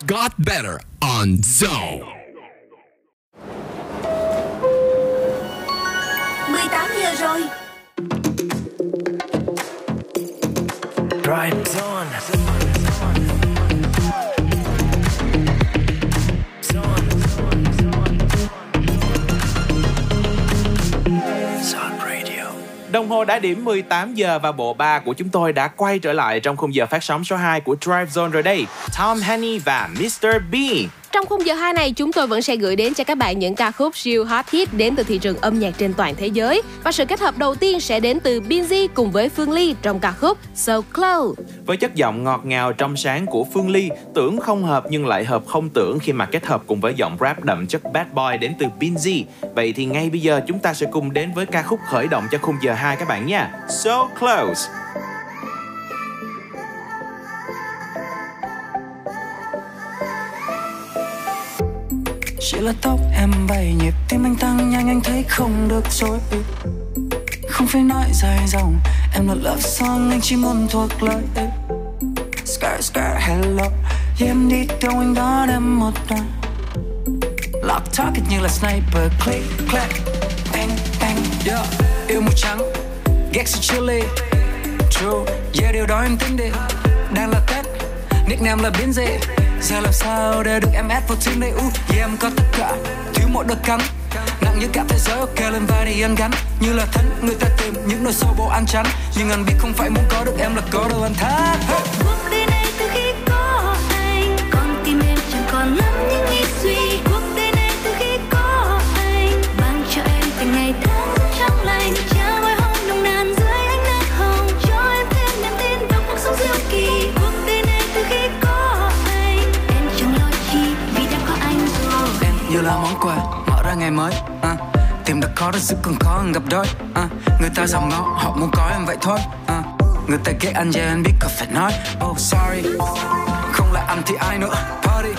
Got better on Zone. 18 giờ rồi. Đồng hồ đã điểm 18 giờ và bộ ba của chúng tôi đã quay trở lại trong khung giờ phát sóng số 2 của Drive Zone rồi đây. Tom Henny và Mr. Bean. Trong khung giờ 2 này, chúng tôi vẫn sẽ gửi đến cho các bạn những ca khúc siêu hot hit đến từ thị trường âm nhạc trên toàn thế giới. Và sự kết hợp đầu tiên sẽ đến từ Binz cùng với Phương Ly trong ca khúc So Close. Với chất giọng ngọt ngào trong sáng của Phương Ly, tưởng không hợp nhưng lại hợp không tưởng khi mà kết hợp cùng với giọng rap đậm chất bad boy đến từ Binz. Vậy thì ngay bây giờ chúng ta sẽ cùng đến với ca khúc khởi động cho khung giờ 2 các bạn nha. So Close. Chỉ là tóc em bay nhịp tim anh tăng nhanh, anh thấy không được rồi Không phải nói dài dòng, Em là love song, anh chỉ muốn thuộc lời. Skirt skirt hello Yeah em đi đâu anh đón em một đoạn Lock target như là sniper, Click, clack, Bang bang. Yeah. Yêu màu trắng, Ghét sự chili True, Yeah, điều đó em tin đi Nickname là biến dị Giờ làm sao để được em ép vào tim này uh, Yeah em có tất cả Thiếu một đợt cắn Nặng như cả thế giới ok lên vai đi anh gắn như là thánh người ta tìm những nơi sâu bộ ăn chắn nhưng anh biết không phải muốn có được em là có đâu anh thác. hey. Là món quà, mở ra ngày mới à. tìm được khó rất sức còn khó hơn gặp đôi à. người ta giàu ngó họ muốn có em vậy thôi à. người ta ghét anh yeah anh biết có phải nói oh sorry không là anh thì ai nữa, party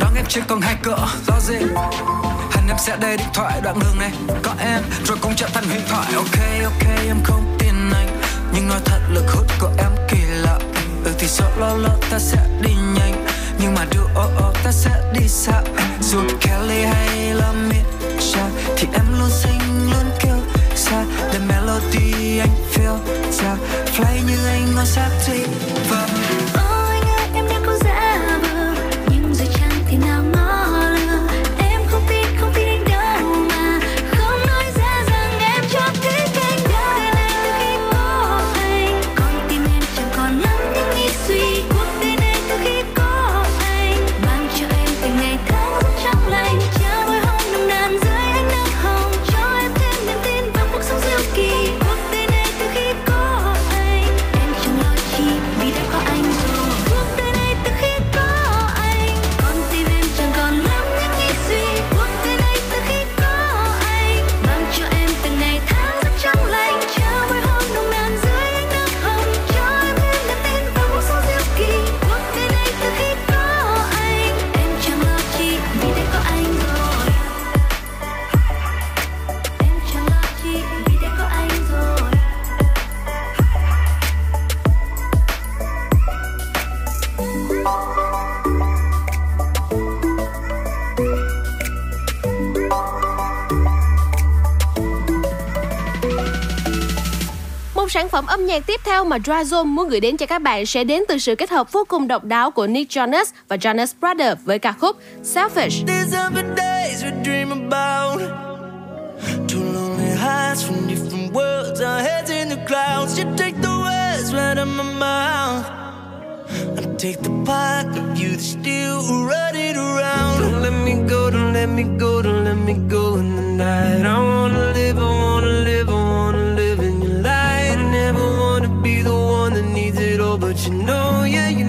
đón em chưa còn hai cửa, lo gì hẳn em sẽ đây điện thoại đoạn đường này, có em, rồi cũng trở thành huyền thoại ok ok, em không tin anh, nhưng nói thật lực hút của em kỳ lạ ừ thì sợ lo lỡ ta sẽ đi nhanh nhưng mà duo ô ô ta sẽ đi xa. Dù Kelly hay là Misha, thì em luôn xinh, luôn kêu xa để melody anh feel ra. Fly như anh ngồi sát thì và Một sản phẩm âm nhạc tiếp theo mà Dryzone muốn gửi đến cho các bạn sẽ đến từ sự kết hợp vô cùng độc đáo của Nick Jonas và Jonas Brothers với ca khúc Selfish. Two lonely hearts from different worlds, our heads in the clouds. You take the words right out my mouth. I take the part of you that's still running around. Don't let me go, don't let me go, don't let me go in the night. I wanna live, I wanna live, you know, yeah, you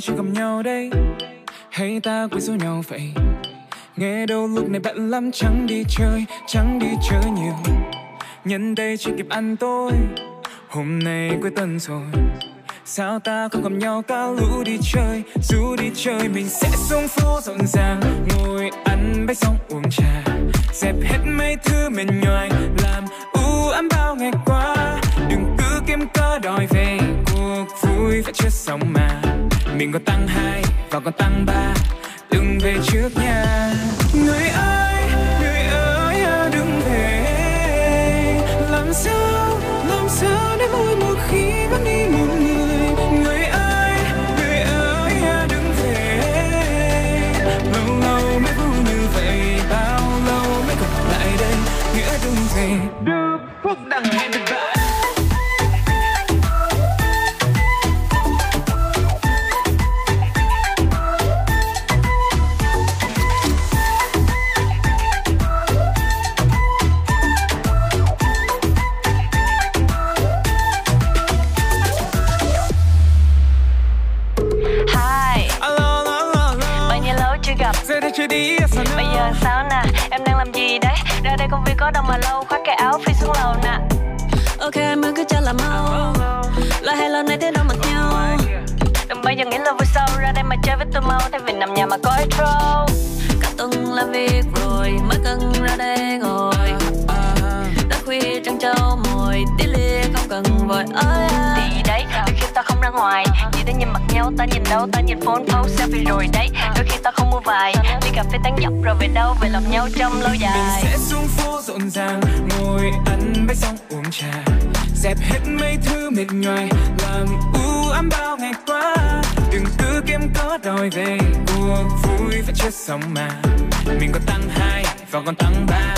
nay chưa gặp nhau đây. Hay ta quên rủ nhau vậy. Nghe đâu lúc này bận lắm, chẳng đi chơi, chẳng đi chơi nhiều. Nhân đây chưa kịp ăn tối. Hôm nay cuối tuần rồi. Sao ta không gặp nhau cả lũ đi chơi, dù đi chơi mình sẽ xuống phố rộn ràng. Ngồi ăn bánh xong uống trà, dẹp hết mấy thứ mệt nhoài. Làm u ám bao ngày qua, đừng cứ kiếm cớ đòi về. Cuộc vui phải chưa xong mà mình còn tăng hai và còn tăng ba. Đừng về trước nha. Nghĩ là vui sau Ra đây mà chơi với tôi mau Thay vì nằm nhà mà có intro Cả tuần làm việc rồi Mới cần ra đây ngồi. Đã khuya trăng trâu mồi Tí lia không cần vội ơi Thì đấy Đôi khi ta không ra ngoài. Chỉ để nhìn mặt nhau Ta nhìn đâu Ta nhìn phone post selfie rồi đấy. Đôi khi ta không mua vài Đi cà phê tán dọc Rồi về đâu Về lòng nhau trong lâu dài. Sẽ xuống phố rộn ràng ngồi ăn bánh xong uống trà. Dẹp hết mấy thứ mệt nhoài làm u ám bao ngày qua. Đừng cứ kiếm có đòi về. Cuộc vui và chưa xong mà. Mình còn tăng hai và còn tăng ba.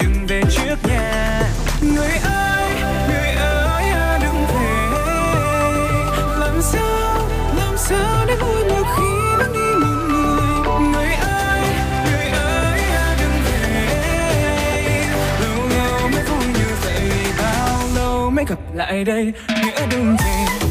Đừng về trước nhà người ơi người ơi à, đừng về. Làm sao làm sao để vui nhiều khi vẫn đi một người? Người ơi người ơi à, đừng về. Lâu lâu mới vui như vậy. Bao lâu mới gặp lại đây? Nghĩa đừng về.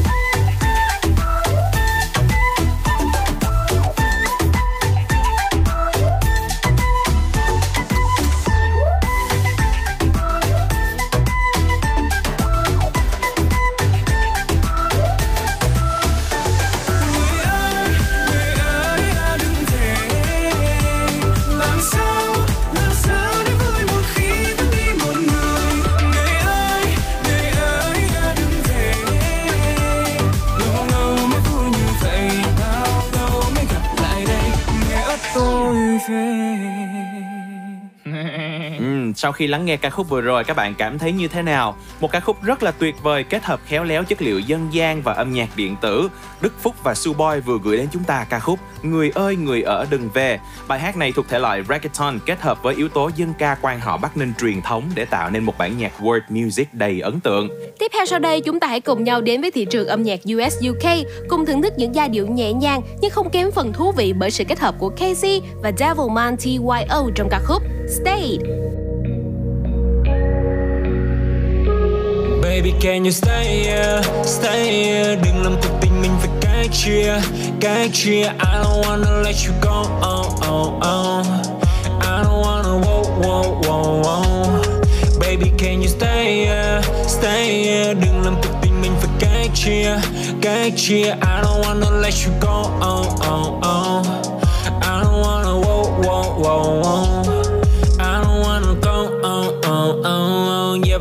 Sau khi lắng nghe ca khúc vừa rồi, các bạn cảm thấy như thế nào? Một ca khúc rất là tuyệt vời kết hợp khéo léo chất liệu dân gian và âm nhạc điện tử. Đức Phúc và su boy vừa gửi đến chúng ta ca khúc Người ơi, người ở đừng về. Bài hát này thuộc thể loại reggaeton kết hợp với yếu tố dân ca quan họ Bắc Ninh truyền thống để tạo nên một bản nhạc world music đầy ấn tượng. Tiếp theo sau đây, chúng ta hãy cùng nhau đến với thị trường âm nhạc US UK cùng thưởng thức những giai điệu nhẹ nhàng nhưng không kém phần thú vị bởi sự kết hợp của Casey và Devilman TYO trong ca khúc Stayed. Baby can you stay here, stay here Đừng làm cuộc tình mình phải cách chia, cách chia I don't wanna let you go, oh, oh, oh. I don't wanna whoa, whoa, whoa, whoa. Baby can you stay here, stay here Đừng làm cuộc tình mình phải cách chia, cách chia I don't wanna let you go, oh, oh, oh. I don't wanna whoa, whoa, whoa, whoa.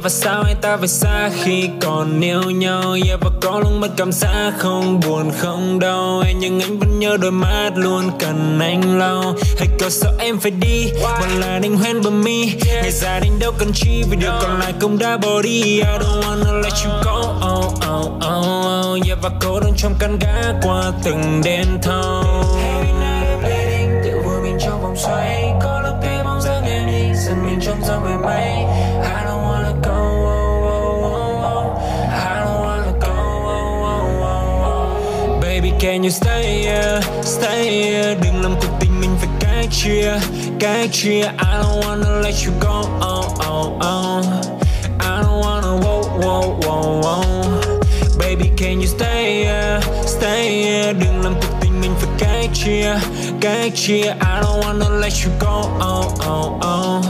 Và sao anh ta phải xa khi còn yêu nhau? Yeah, và có lúc mất cảm giác không buồn không đau. Em nhưng anh vẫn nhớ đôi mắt luôn cần anh lau. Hay có sao em phải đi Vẫn là đinh hoen bờ mi. Ngày dài đến đâu cần chi Vì điều còn lại cũng đã bỏ đi. I don't wanna let you go. Oh, oh, oh, oh. Yeah, và cô đơn trong căn gác qua từng đêm thâu. Tự vui mình trong vòng xoay Có lúc thấy bóng dáng em đi. Dần mình trong gió về mây can you stay here Stay here Đừng làm cuộc tình mình phải cách chia Cách chia I don't wanna let you go oh, oh, oh. I don't wanna whoa, whoa, whoa, whoa. Baby can you stay here Stay here đừng làm cuộc tình mình phải cách chia cách chia I don't wanna let you go oh, oh, oh.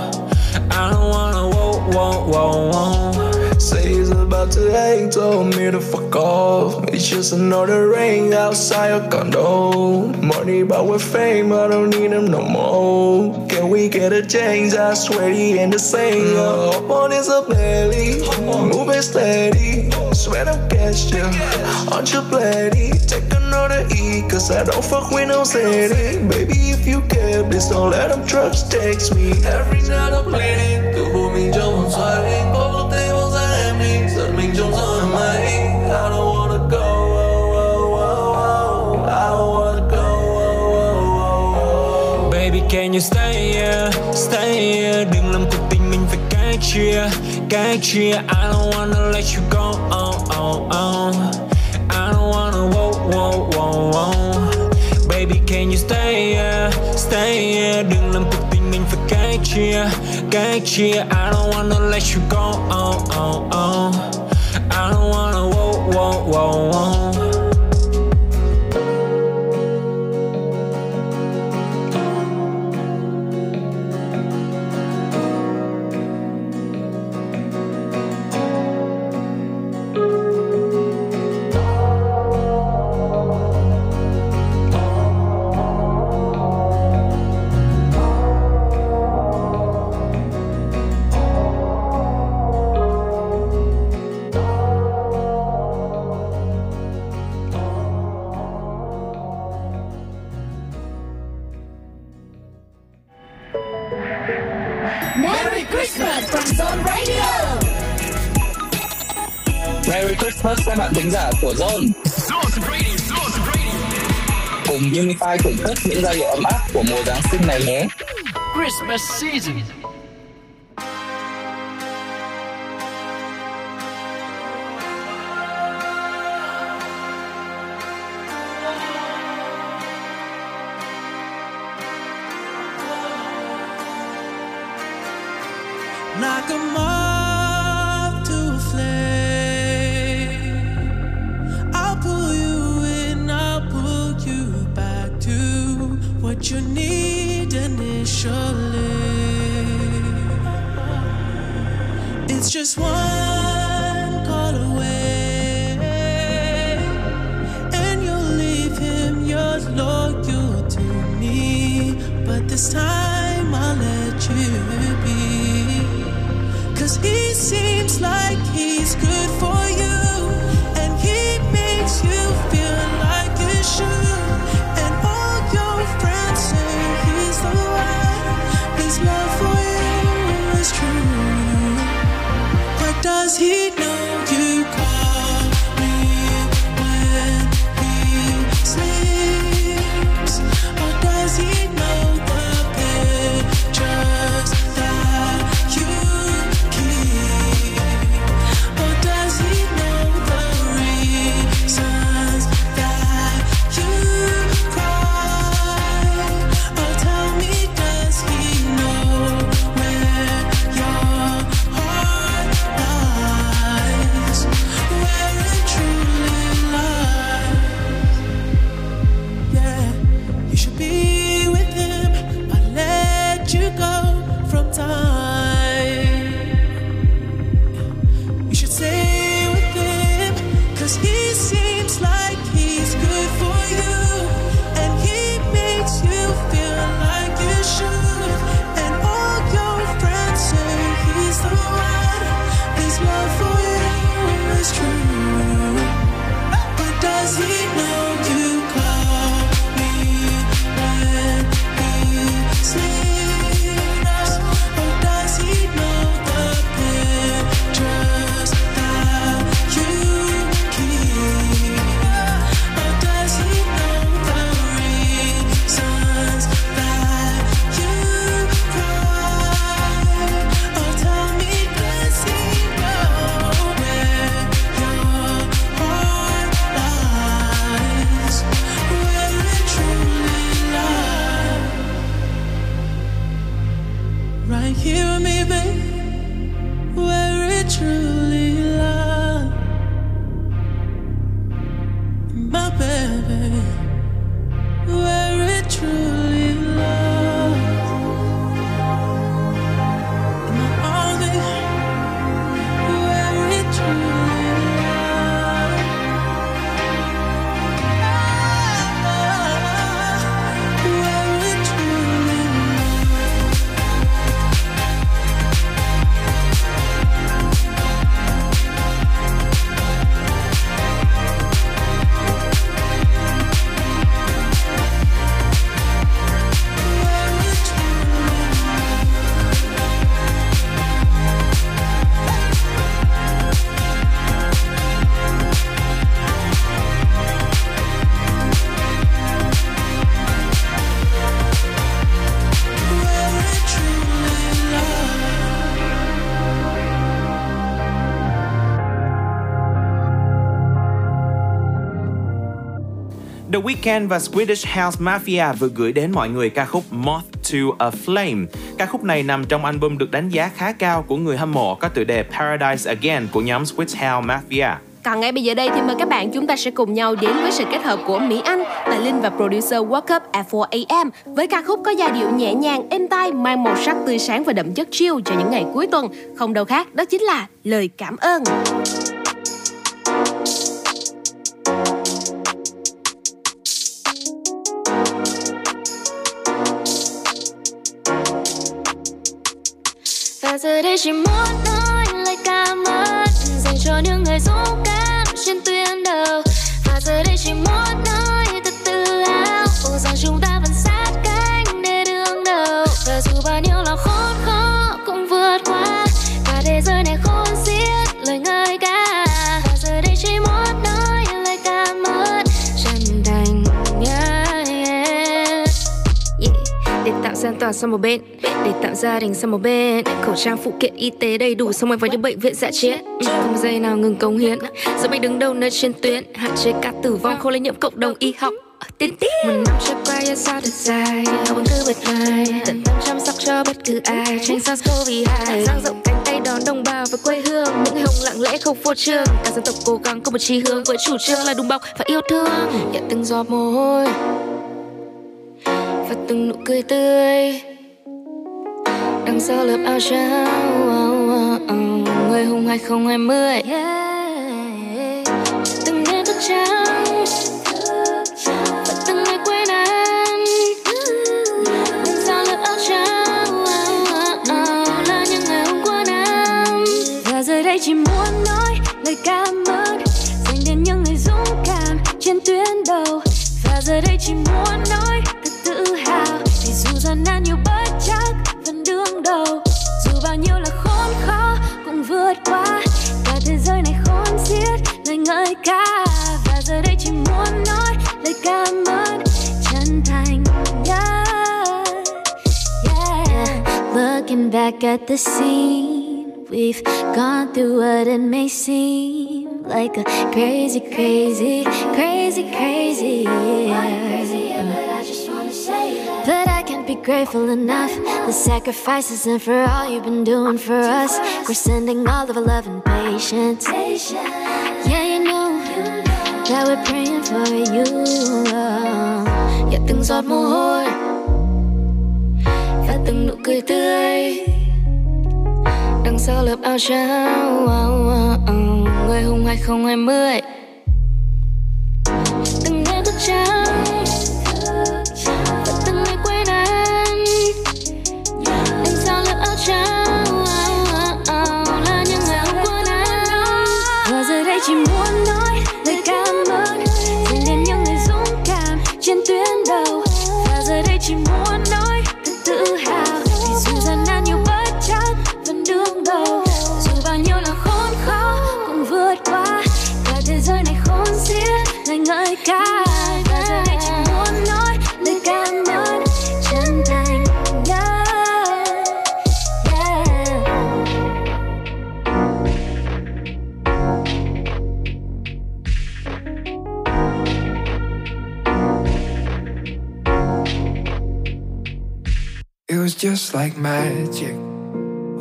I don't wanna whoa, whoa, whoa, whoa. Say about to hang, told me to fuck off. It's just another rain outside your condo. Money, but with fame, I don't need them no more. Can we get a change? I swear he ain't the same. Up on his belly, moving steady. Sweat up, catch you, aren't you bloody? Take another E, cause I don't fuck with no city. Baby, if you care, please don't let them trucks text me. Every night I'm bleeding, cứ vô mình trong vòng can you stay here, stay here Đừng làm cuộc tình mình phải cách chia Cách chia I don't wanna let you go oh, oh, oh. I don't wanna whoa, whoa, whoa, whoa. Baby can you stay here, stay here Đừng làm cuộc tình mình phải cách chia Cách chia I don't wanna let you go oh, oh, oh. I don't wanna whoa, whoa, whoa, whoa. Thính giả của Zone. Cùng Unify thưởng thức những giai điệu ấm áp của mùa Giáng sinh này nhé. Christmas season. This time I'll let you be. Cause he seems like he's good for you. And he makes you feel like should. And all your friends say he's the one. His love for you is true. But does he know Ken và Swedish House Mafia vừa gửi đến mọi người ca khúc Moth to a Flame. Ca khúc này nằm trong album được đánh giá khá cao của người hâm mộ có tựa đề Paradise Again của nhóm Swedish House Mafia. Còn ngay bây giờ đây thì mời các bạn chúng ta sẽ cùng nhau đến với sự kết hợp của Mỹ Anh, Tài Linh và producer World Up at 4am với ca khúc có giai điệu nhẹ nhàng, êm tai, mang màu sắc tươi sáng và đậm chất chill cho những ngày cuối tuần. Không đâu khác, đó chính là lời cảm ơn. Và giờ đây chỉ muốn nói lời cảm ơn dành cho những người dũng cảm trên tuyến đầu. Và giờ đây chỉ muốn nói thật tự hào rằng chúng ta vẫn sát cánh để đương đầu. Và dù bao nhiêu là khốn khó cũng vượt qua cả thế giới này khôn xiết lời ngợi ca. Và giờ đây chỉ muốn nói lời cảm ơn chân thành. Yeah, yeah. Yeah. Để tạo ra toàn sang một bên để tạo gia đình sang một bên. Khẩu trang phụ kiện y tế đầy đủ, Xong rồi vào những bệnh viện dạ chiến. Ừ, không giây nào ngừng cống hiến. Giờ mình đứng đầu nơi trên tuyến, Hạn chế ca tử vong không lây nhiễm cộng đồng y học. Tiến tiến Một năm trôi qua ya sao thật dài? Họ vẫn cứ bật vai Tận tâm chăm sóc cho bất cứ ai. Tránh SARS-CoV-2 dang rộng cánh tay đón đồng bào về quê hương. Những hồng lặng lẽ không phô trương. Cả dân tộc cố gắng có một chí hướng Với chủ trương là đùm bọc và yêu thương. Nhận từng giọt mồ hôi và từng nụ cười tươi đằng sau lớp áo trắng oh, oh, oh. người hùng 2020 từng đêm thức trắng, và từng ngày quên anh đằng sao lớp áo trắng là những ngày hôm qua năm. Và giờ đây chỉ muốn nói lời cảm ơn dành đến những người dũng cảm trên tuyến đầu. Và giờ đây chỉ muốn nói thật tự hào, vì dù gian nan nhiều bất chắc đương đầu dù bao nhiêu là khốn khó cũng vượt qua cả thế giới này khốn xiết lời ngợi ca và giờ đây chỉ muốn nói lời cảm ơn chân thành yeah, yeah. looking back at the scene we've gone through what it may seem like a crazy, crazy, crazy, crazy. Yeah. Be grateful enough. The sacrifices and for all you've been doing for us. We're sending all of our love and patience. Yeah, you know that we're praying for you. Yeah, từng giọt mồ hôi và từng nụ cười tươi đằng sau lớp áo trắng người hùng 2020 từng đêm thức trắng sau just like magic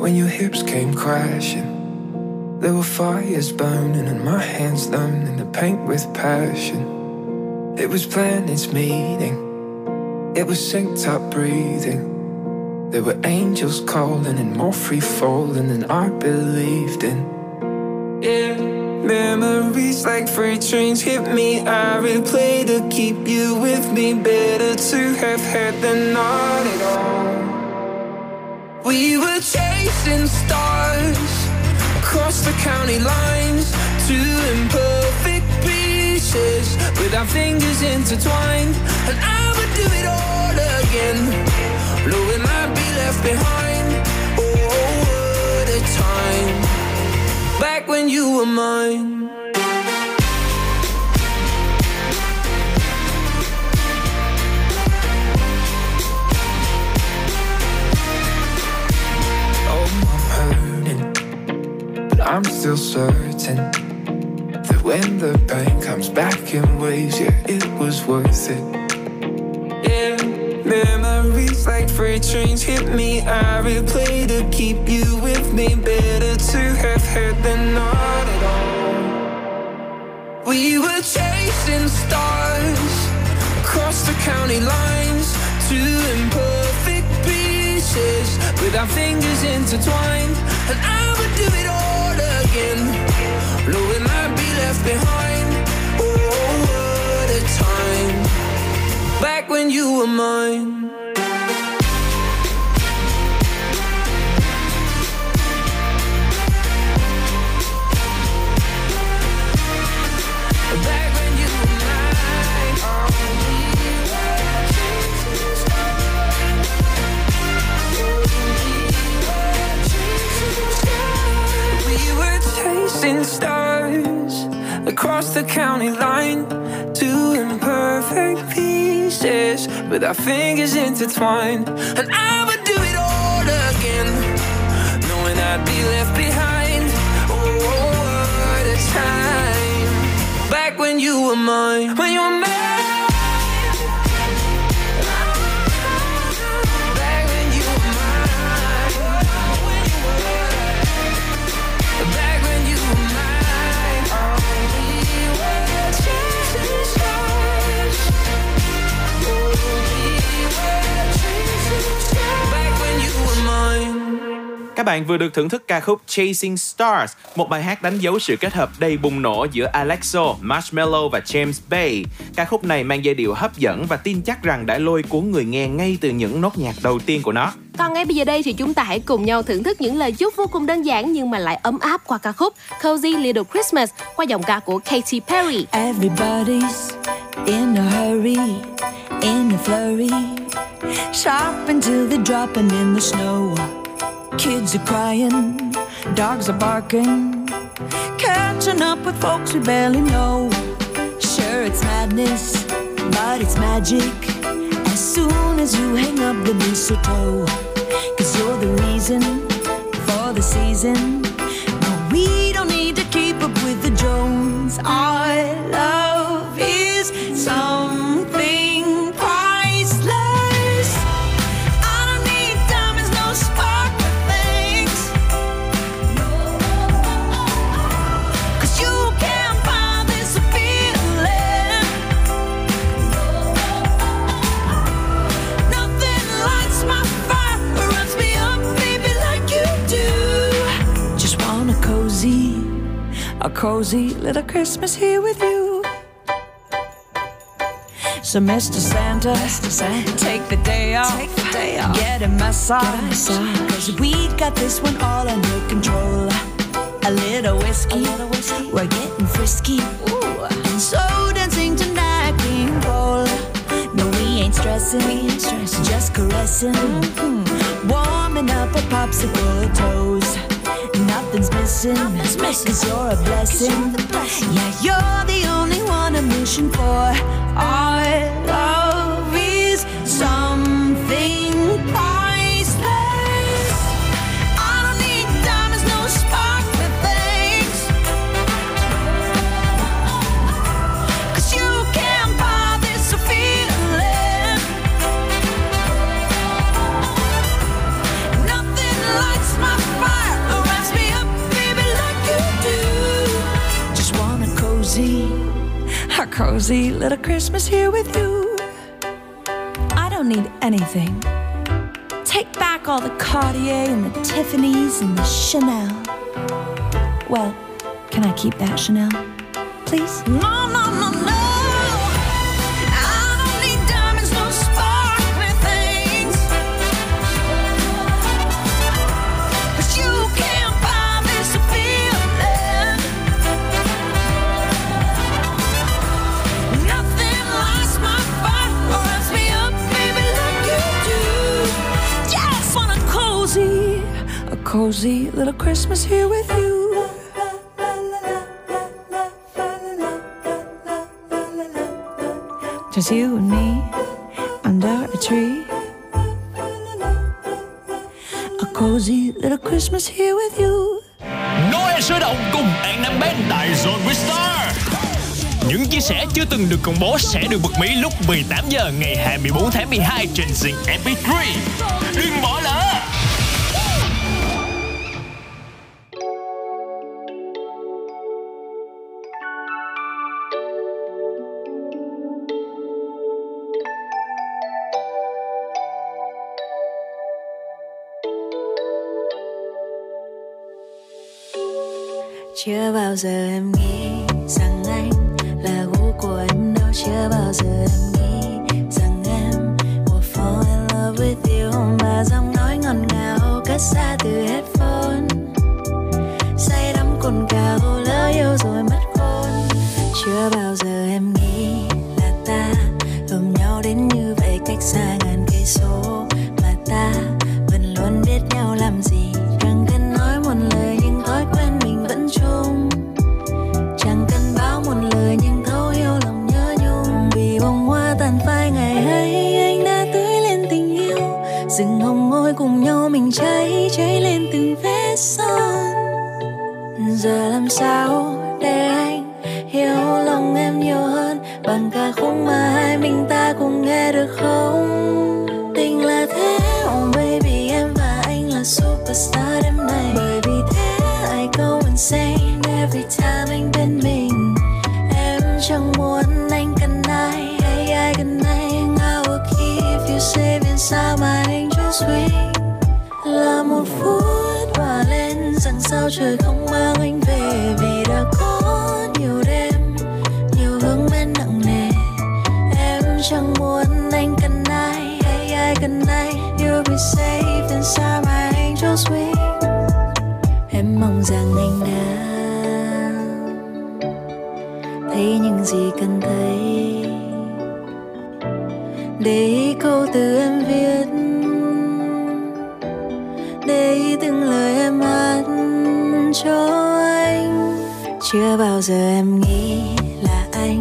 when your hips came crashing. There were fires burning and my hands learning to paint with passion. It was planets meeting, it was synced up breathing. There were angels calling and more free falling than I believed in. Yeah, memories like freight trains hit me. I replay to keep you with me. Better to have had than not at all. Chasing stars across the county lines, two imperfect pieces with our fingers intertwined. And I would do it all again, knowing I'd be left behind. Oh, what a time! Back when you were mine. I'm still certain that when the pain comes back in waves, yeah, it was worth it. Yeah, memories like freight trains hit me. I replay to keep you with me. Better to have had than not at all. We were chasing stars across the county lines, to imperfect pieces with our fingers intertwined. And I would do it all again, knowing I'd be left behind. Oh, what a time! Back when you were mine. Chasing stars across the county line, two imperfect pieces with our fingers intertwined. And I would do it all again, knowing I'd be left behind. Oh, what a time! Back when you were mine, when you were mine. Bạn vừa được thưởng thức ca khúc Chasing Stars, một bài hát đánh dấu sự kết hợp đầy bùng nổ giữa Alexo, Marshmello và James Bay. Ca khúc này mang giai điệu hấp dẫn và tin chắc rằng đã lôi cuốn người nghe ngay từ những nốt nhạc đầu tiên của nó. Còn ngay bây giờ đây thì chúng ta hãy cùng nhau thưởng thức những lời chúc vô cùng đơn giản nhưng mà lại ấm áp qua ca khúc Cozy Little Christmas qua giọng ca của Katy Perry. Everybody's in a hurry, in a flurry. Shopping till they're dropping in the snow. Kids are crying, dogs are barking. Catching up with folks we barely know. Sure, it's madness, but it's magic. As soon as you hang up the mistletoe, cause you're the reason for the season. No, we don't need to keep up with the Jones. Our love is something cozy little Christmas here with you. So, Mr. Santa, take the day off, take the day off, get a massage, cause we got this one all under control. A little whiskey, a little whiskey. we're getting frisky, and so dancing tonight, King Cole. No, we ain't stressing, just caressing, mm-hmm. warming up our popsicle toes. Nothing's missing, cause you're a blessing. Yeah, you're the only one I'm wishing for. Cozy little Christmas here with you. I don't need anything. Take back all the Cartier and the Tiffany's and the Chanel. Well, can I keep that Chanel? Please? No, cozy little Christmas here with you. Just you and me under a tree. A cozy little Christmas here with you. Noel sôi động cùng An Nam Ben tại Zone with Star. Những chia sẻ chưa từng được công bố sẽ được bật mí lúc 18 giờ ngày 24 tháng 12 trên Zing MP3. Đừng bỏ lỡ! Chưa bao giờ em nghĩ rằng anh là gu của em. Đâu, Chưa bao giờ em nghĩ rằng em will fall in love with you. Mà giọng nói ngọt ngào cất xa từ headphone. Say đắm cồn cào, lỡ yêu rồi mất khôn Chưa bao giờ em nghĩ là ta ôm nhau đến như vậy cách xa ngàn cây số. Mà ta vẫn luôn biết nhau làm gì. Rừng hồng môi cùng nhau mình cháy cháy lên từng vết son. Giờ làm sao để anh hiểu lòng em nhiều hơn? Bằng ca khúc mà hai mình ta cùng nghe được không? Tình là thế oh baby, em và anh là superstar đêm nay. Bởi vì thế, I go insane every time anh bên mình. Em chẳng muốn anh cần ai, hay ai cần anh. I will keep you safe inside my suy. Là một phút hòa lên rằng sao trời không mang anh về. Vì đã có nhiều đêm, nhiều hướng bên nặng nề. Em chẳng muốn anh cần ai hay ai cần anh You'll be safe inside my angel wing Em mong rằng anh đã thấy những gì cần thấy. Để ý câu từ em cho anh. Chưa bao giờ em nghĩ là anh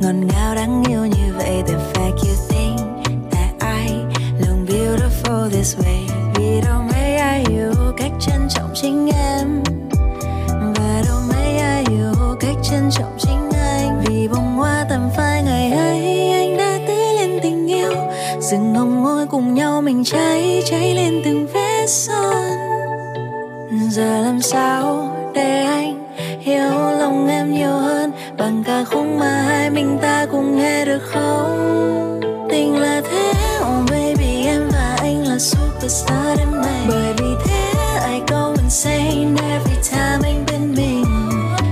ngọt ngào đáng yêu như vậy the fact you think that I look beautiful this way, vì đâu mấy ai yêu cách trân trọng chính em. Và đâu mấy ai yêu cách trân trọng chính anh. Vì bông hoa tầm phai ngày ấy, anh đã tưới lên tình yêu. Rừng hồng môi cùng nhau mình cháy cháy lên từng vết son giờ làm sao để anh hiểu lòng em nhiều hơn? Bằng ca khúc mà hai mình ta cùng nghe được không? Tình là thế oh baby, em và anh là superstar đêm nay. bởi vì thế, I go insane every time anh bên mình.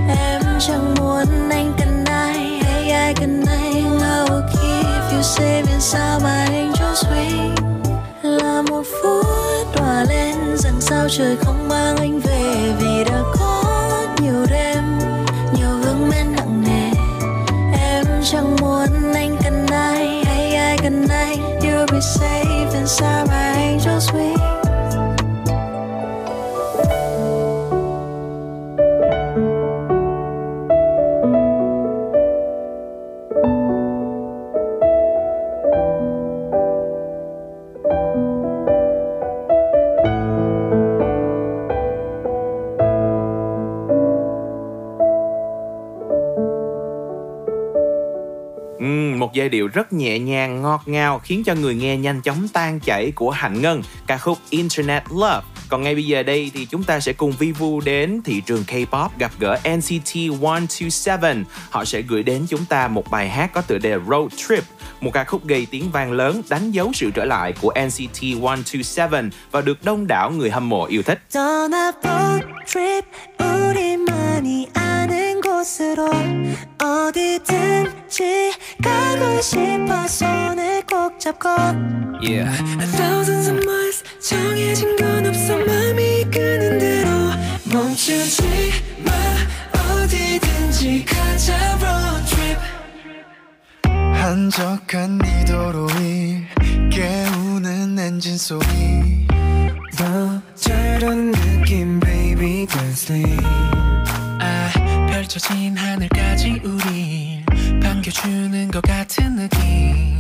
Em chẳng muốn anh cần ai, hay ai cần anh. I will keep you safe mà anh angel's swing là một phút tỏa lên rằng sao trời không một giai điệu rất nhẹ nhàng, ngọt ngào khiến cho người nghe nhanh chóng tan chảy của Hạnh Ngân, ca khúc Internet Love. Còn ngay bây giờ đây thì chúng ta sẽ cùng Vivu đến thị trường K-pop gặp gỡ NCT 127. Họ sẽ gửi đến chúng ta một bài hát có tựa đề Road Trip, một ca khúc gây tiếng vang lớn đánh dấu sự trở lại của NCT 127 và được đông đảo người hâm mộ yêu thích. 떠나본 trip 우리만이 아는 곳으로 어디든지 가고 싶어 손을 꼭 잡고 Yeah. Thousands of miles 정해진 건 없어 맘이 이끄는 대로 멈추지 마 어디든지 가자 road trip 한적한 이 도로 위 깨우는 엔진 소리. 더 저런 느낌 baby don't sleep 아 펼쳐진 하늘까지 우릴 반겨주는 것 같은 느낌.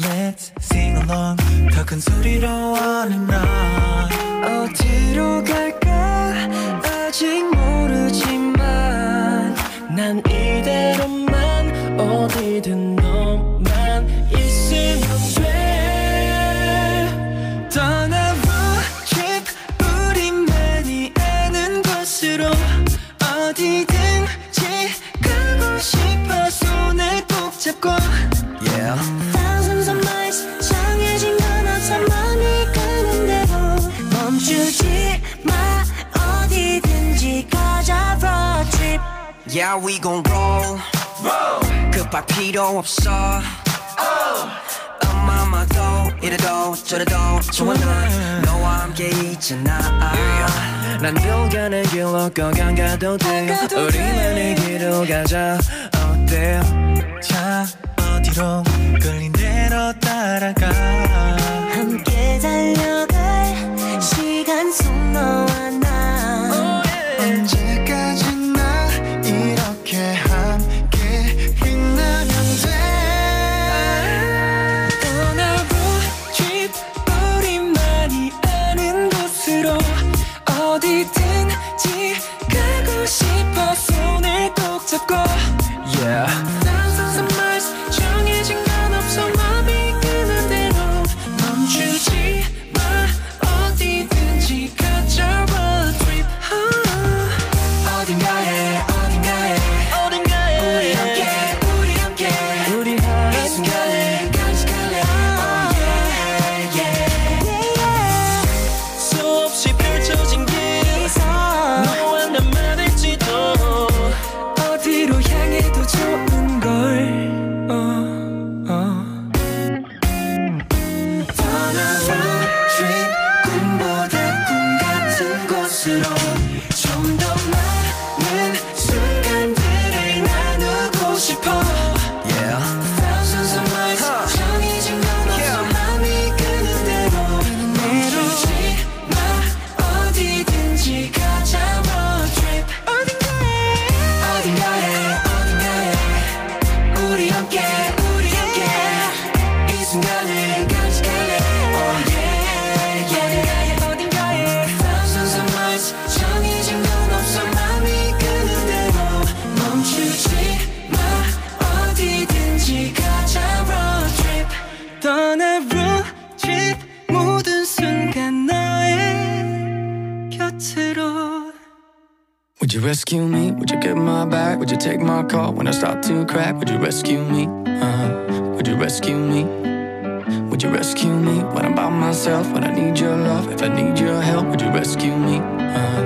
Let's sing along. 더 큰 소리로 on and on 어디로 갈까? 아직 모르지만 난 이대로만 Yeah, we gon' roll. 급할 필요 없어. 엄마마도 이래도 저래도 좋아 난 너와 함께 있잖아. 난 돌가는 길로 거강 가도 돼. 우리만의 길로 가자. 어때 자 어디로 끌린 대로 따라가. 함께 달려갈 시간 속 너와 나 rescue me? Would you get my back? Would you take my call when I start to crack? Would you rescue me? Uh-huh. Would you rescue me? Would you rescue me when I'm by myself? When I need your love? If I need your help, would you rescue me? Uh-huh.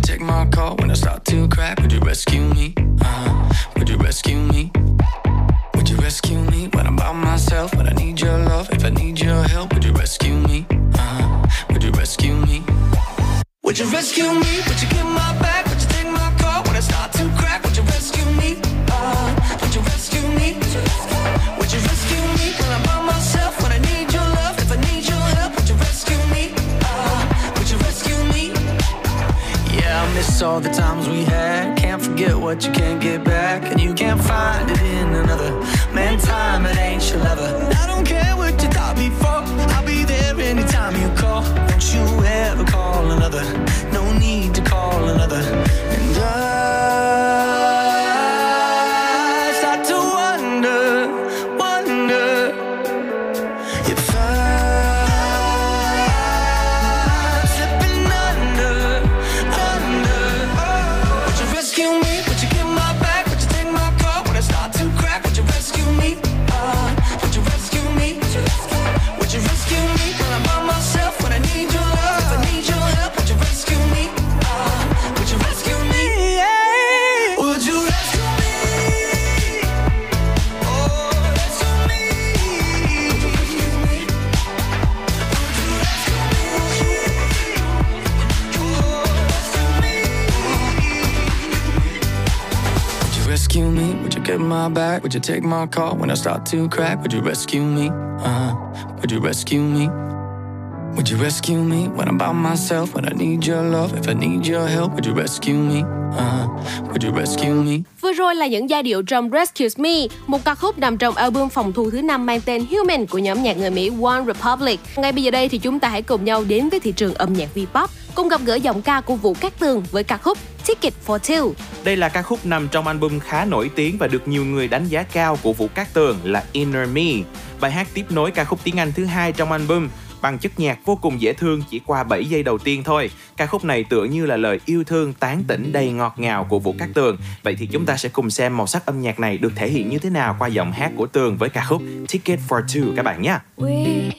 take my call when I start to crack? Would you rescue me? Uh-huh. Would you rescue me? All the times we had. Can't forget what you can't get back, and you can't find it in another. Man, time it ain't your lover. I don't care what you thought before. I'll be there anytime you call. Don't you ever call another. Back? Would you take my call when I start to crack? Would you rescue me? Uh-huh. Would you rescue me? Would you rescue me when I'm by myself? When I need your love, if I need your help, would you rescue me? Uh, would you rescue me? Vừa rồi là những giai điệu trong Rescue Me, một ca khúc nằm trong album phòng thu thứ năm mang tên Human của nhóm nhạc người Mỹ One Republic. Ngay bây giờ đây thì chúng ta hãy cùng nhau đến với thị trường âm nhạc V-pop, cùng gặp gỡ giọng ca của Vũ Cát Tường với ca khúc Ticket for Two. Đây là ca khúc nằm trong album khá nổi tiếng và được nhiều người đánh giá cao của Vũ Cát Tường là Inner Me. Bài hát tiếp nối ca khúc tiếng Anh thứ hai trong album bằng chất nhạc vô cùng dễ thương chỉ qua 7 giây đầu tiên thôi. Ca khúc này tựa như là lời yêu thương tán tỉnh đầy ngọt ngào của Vũ Cát Tường. Vậy thì chúng ta sẽ cùng xem màu sắc âm nhạc này được thể hiện như thế nào qua giọng hát của Tường với ca khúc Ticket for Two các bạn nhé. We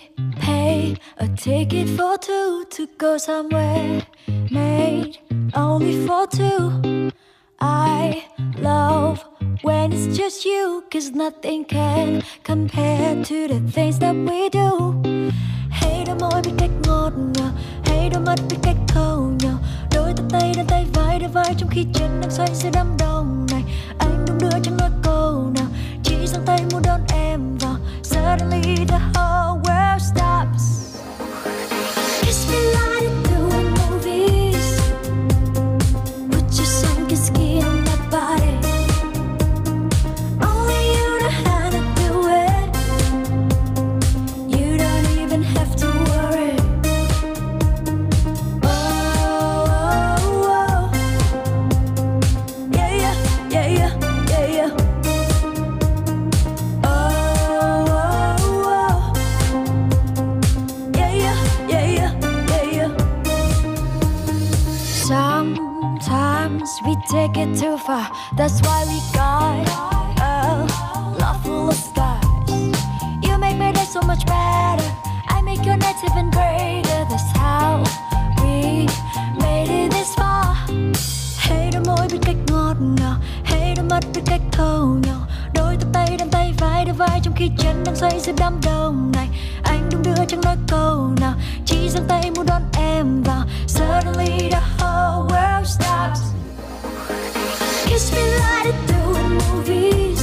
pay a ticket for two to go somewhere made only for two. I love when it's just you, cause nothing can compare to the things that we do. Hay đôi môi biết cách ngọt ngào, hay đôi mắt biết cách thâu nhau. Đôi tay tay đan tay vai đôi vai trong khi chân đang xoay giữa đám đông này. Anh đung đưa chẳng nói câu nào, chỉ giang tay muốn đón em vào. Suddenly the whole world stops. Take it too far. That's why we got a love full of scars. You make my day so much better. I make your nights even greater. That's how we made it this far. Hey, đôi môi biết cách ngọt ngào, Hey, đôi mắt biết cách thâu nhau. Đôi tay tay đan tay vai đôi vai trong khi chân đang xoay giữa đám đông này. Anh đung đưa chẳng nói câu nào, chỉ giang tay muốn đón em vào. Suddenly the whole world stops. Kiss me like they do in movies.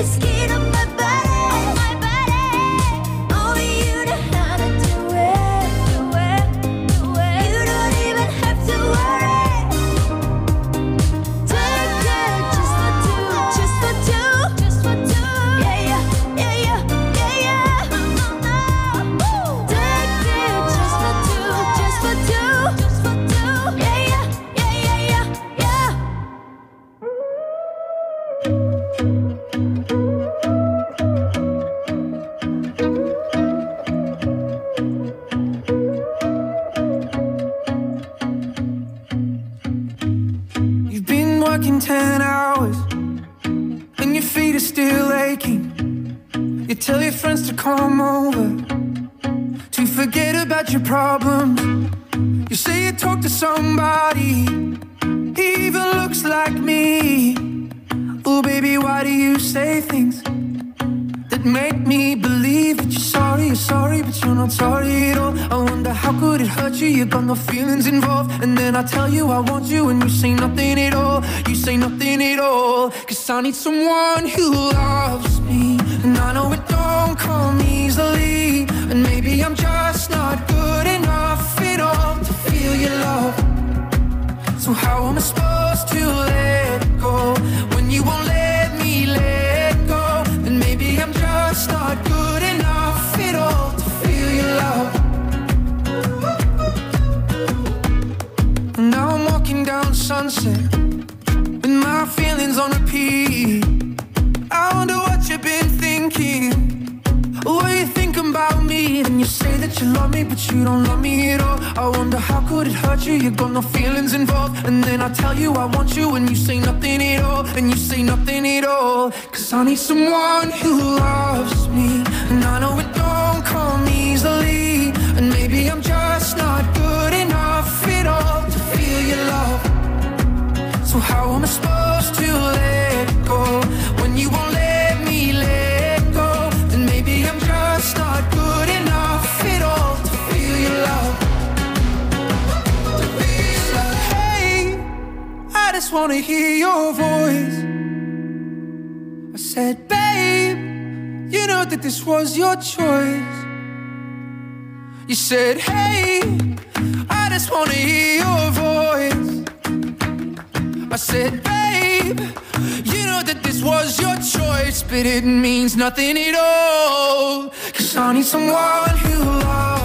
Your need someone who loves was your choice. You said, hey, I just wanna hear your voice. I said, babe, you know that this was your choice, but it means nothing at all. Cause I need someone who loves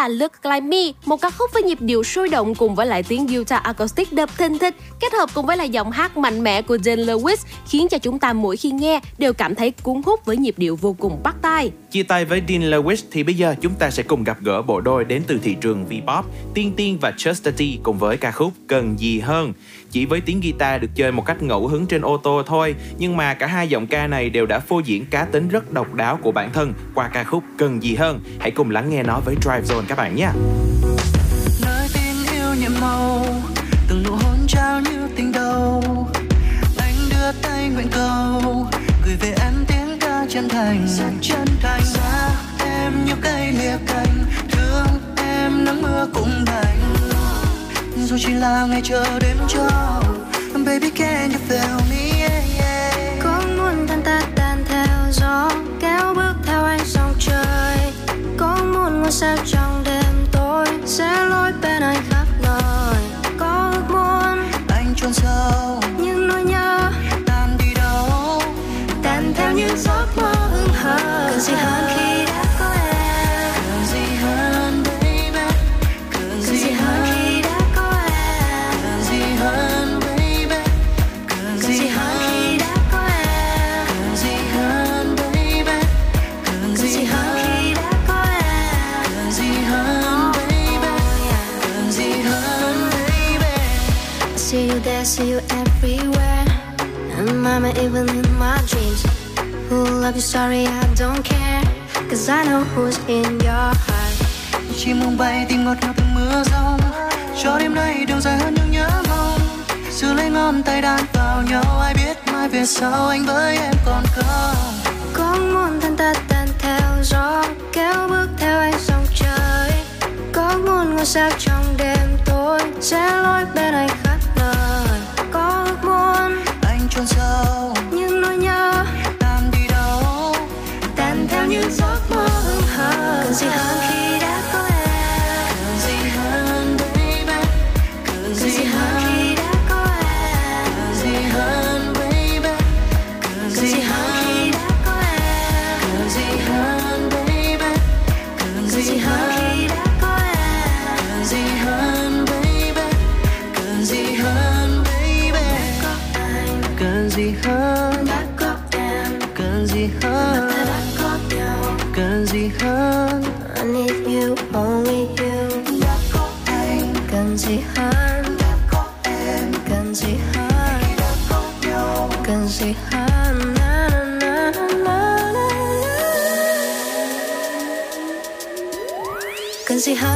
là Look Like Me, một ca khúc với nhịp điệu sôi động cùng với lại tiếng guitar acoustic đập thình thịch, kết hợp cùng với lại giọng hát mạnh mẽ của Jane Lewis khiến cho chúng ta mỗi khi nghe đều cảm thấy cuốn hút với nhịp điệu vô cùng bắt tai. Chia tay với Dean Lewis thì bây giờ chúng ta sẽ cùng gặp gỡ bộ đôi đến từ thị trường V-pop, Tiên Tiên và Chastity cùng với ca khúc Cần gì hơn. Chỉ với tiếng guitar được chơi một cách ngẫu hứng trên ô tô thôi, nhưng mà cả hai giọng ca này đều đã phô diễn cá tính rất độc đáo của bản thân qua ca khúc Cần gì hơn. Hãy cùng lắng nghe nó với Drive Zone các bạn nhé. nơi tin yêu nhiệm màu từng nụ hôn trao như tình đầu anh đưa tay nguyện cầu gửi về em tiếng ca chân thành chân thành xa em như cây lìa cành thương em nắng mưa cũng đành dù chỉ là ngày chờ đêm cho. Baby can you feel me? Yeah, yeah. Có muốn tan ta tan theo gió kéo bước theo anh sông trời. Có muốn ngôi sao trong đêm tối sẽ lối bên anh khắp nơi. Có ước muốn anh chôn sâu những nỗi nhớ tan đi đâu? tan theo những giấc mơ hững hờ. Cần gì hơn khi Even in my dreams. Who love you, sorry, I don't care. Cause I know who's in your heart. Chim mong bay tim ngọt ngào từng mưa rông Cho đêm nay đường dài hơn những nhớ mong Giữ lấy ngón tay đan vào nhau Ai biết mai về sau anh với em còn không Có muốn thân ta tan theo gió Kéo bước theo anh sông trời Có muốn ngôi sao trong đêm tối Sẽ lối bên anh chôn sâu những nỗi nhớ. Tan đi đâu Tan theo những giấc mơ hững hờ Cần gì hơn Cần gì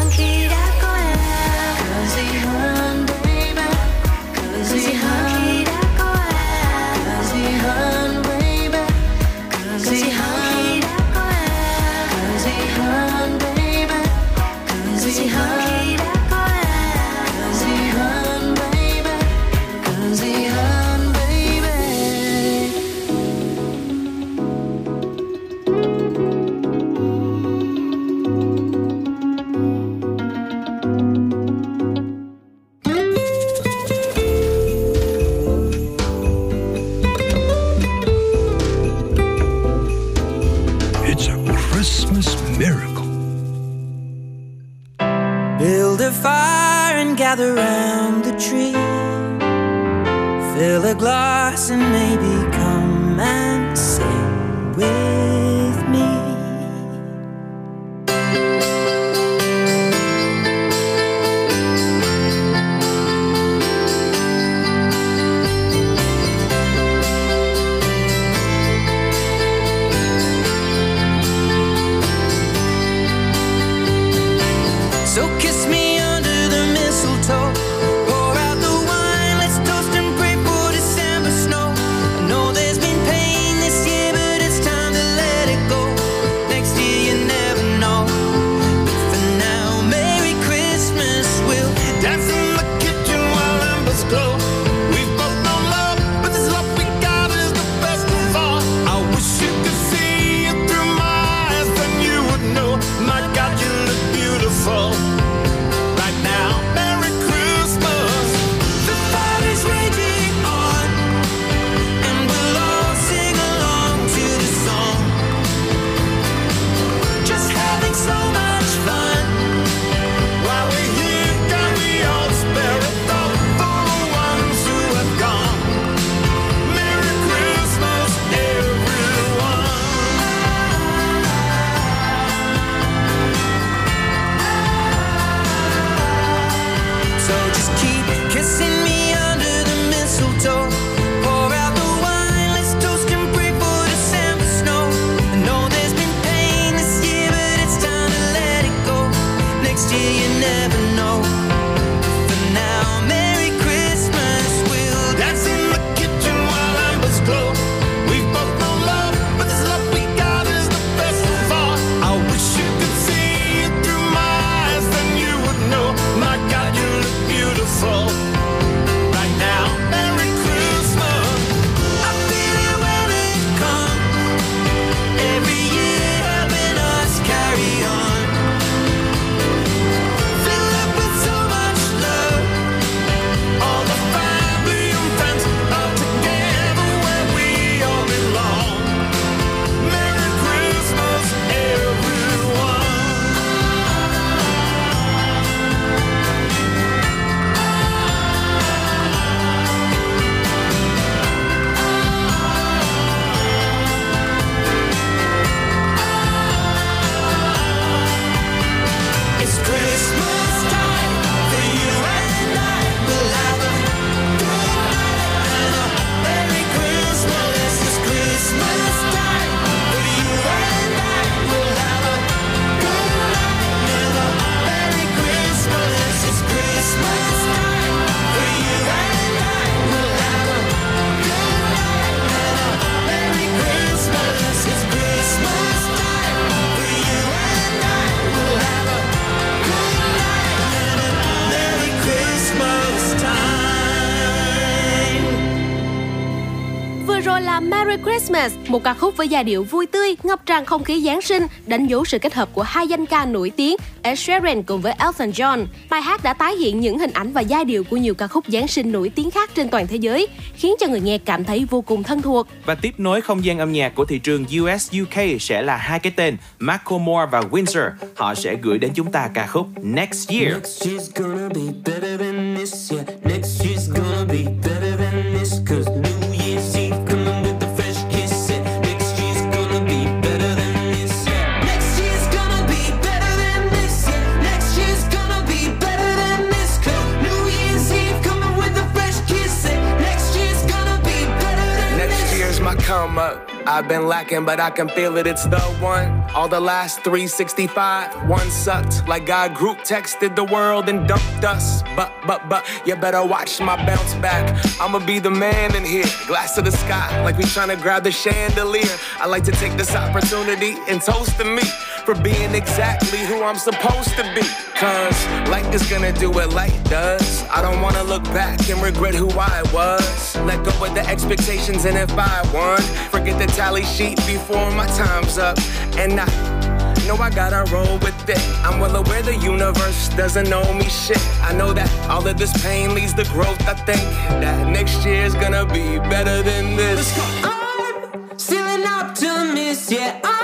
với giai điệu vui tươi, ngập tràn không khí Giáng sinh, đánh dấu sự kết hợp của hai danh ca nổi tiếng Ed Sheeran cùng với Elton John. Bài hát đã tái hiện những hình ảnh và giai điệu của nhiều ca khúc Giáng sinh nổi tiếng khác trên toàn thế giới, khiến cho người nghe cảm thấy vô cùng thân thuộc. Và tiếp nối không gian âm nhạc của thị trường US UK sẽ là hai cái tên Macklemore và Windsor. Họ sẽ gửi đến chúng ta ca khúc Next Year. Next I've been lacking, but I can feel it. It's the one. All the last 365, one sucked. Like God group texted the world and dumped us. But, but, but, you better watch my bounce back. I'ma be the man in here. Glass to the sky, like we tryna grab the chandelier. I like to take this opportunity and toast to me for being exactly who I'm supposed to be. Cause life is gonna do what life does. I don't wanna look back and regret who I was. Let go of the expectations, and if I won, forget the tally sheet before my time's up. And I know I gotta roll with it. I'm well aware the universe doesn't know me shit. I know that all of this pain leads to growth. I think that next year's gonna be better than this. I'm still an optimist, yeah. I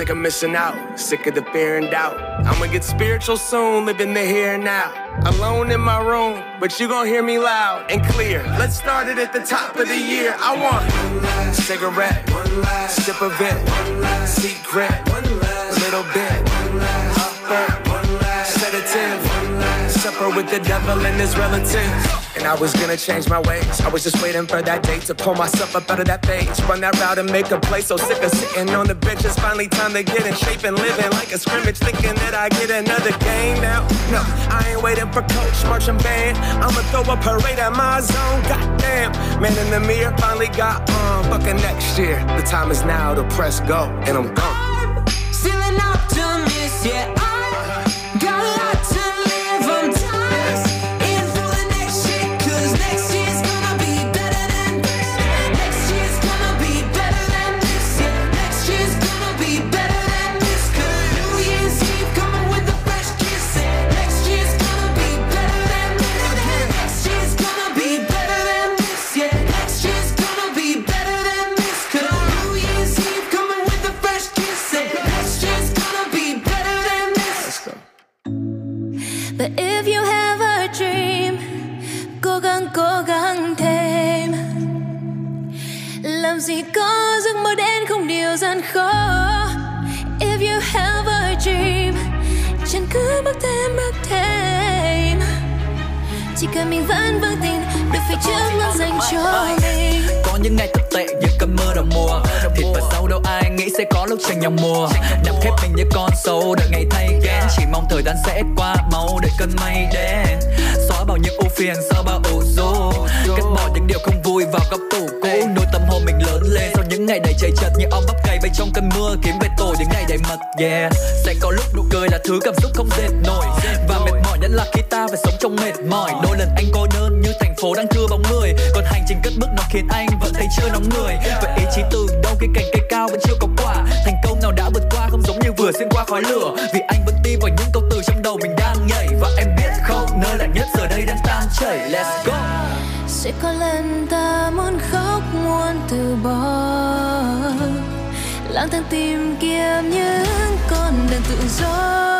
sick of missing out, sick of the fear and doubt. I'ma get spiritual soon, living the here and now. Alone in my room, but you gon' hear me loud and clear. Let's start it at the top of the year. I want one cigarette, one last sip of it, one last secret, one last little bit, one last supper with the devil and his relatives. And I was gonna change my ways. I was just waiting for that day to pull myself up out of that phase. Run that route and make a play. So sick of sitting on the bench. It's finally time to get in shape and living like a scrimmage. Thinking that I get another game now. No, I ain't waiting for coach, marching band. I'ma throw a parade at my zone. Goddamn. Man in the mirror finally got on. Fucking next year. The time is now to press go. And I'm gone. Still an optimist, yeah. If you have a dream Cố gắng cố gắng thêm. Làm gì có giấc mơ đến không điều gian khó. If you have a dream Chẳng cứ bước thêm bước thêm. Chỉ cần mình vẫn vững tin Được phía trước luôn dành cho mình những ngày thật tệ như cơn mưa đầu mùa. Thịt và sâu đâu ai nghĩ sẽ có lúc tranh nhau mùa. Nằm khép mình như con sâu đợi ngày thay ghen Chỉ mong thời gian sẽ qua mau đợi cơn mây đến Xóa bao những ưu phiền xóa bao ủ rũ. Cất bỏ những điều không vui vào góc tủ cũ. Nuôi tâm hồn mình lớn lên sau những ngày đầy chảy chật Như ong bắp cày bay trong cơn mưa. Kiếm về tổ những ngày đầy mật Yeah. Sẽ có lúc nụ cười là thứ cảm xúc không dệt nổi. Và mệt mỏi nhất là khi ta phải sống trong mệt mỏi. Đôi lần anh cô đơn như thành phố đang thưa bóng người. Còn hành trình cất bước nó khiến anh vẫn thấy chưa nóng người. Vậy ý chí từ đâu khi cành cây cao vẫn chưa có quả. Thành công nào đã vượt qua không giống như vừa xuyên qua khói lửa. Vì anh vẫn tin vào những câu từ trong đầu mình đang nhảy. Và em biết không, nơi lạnh nhất giờ đây đang tan chảy. Let's go! Sẽ có lần ta muốn khóc muốn từ bỏ. Lang thang tìm kiếm những con đường tự do.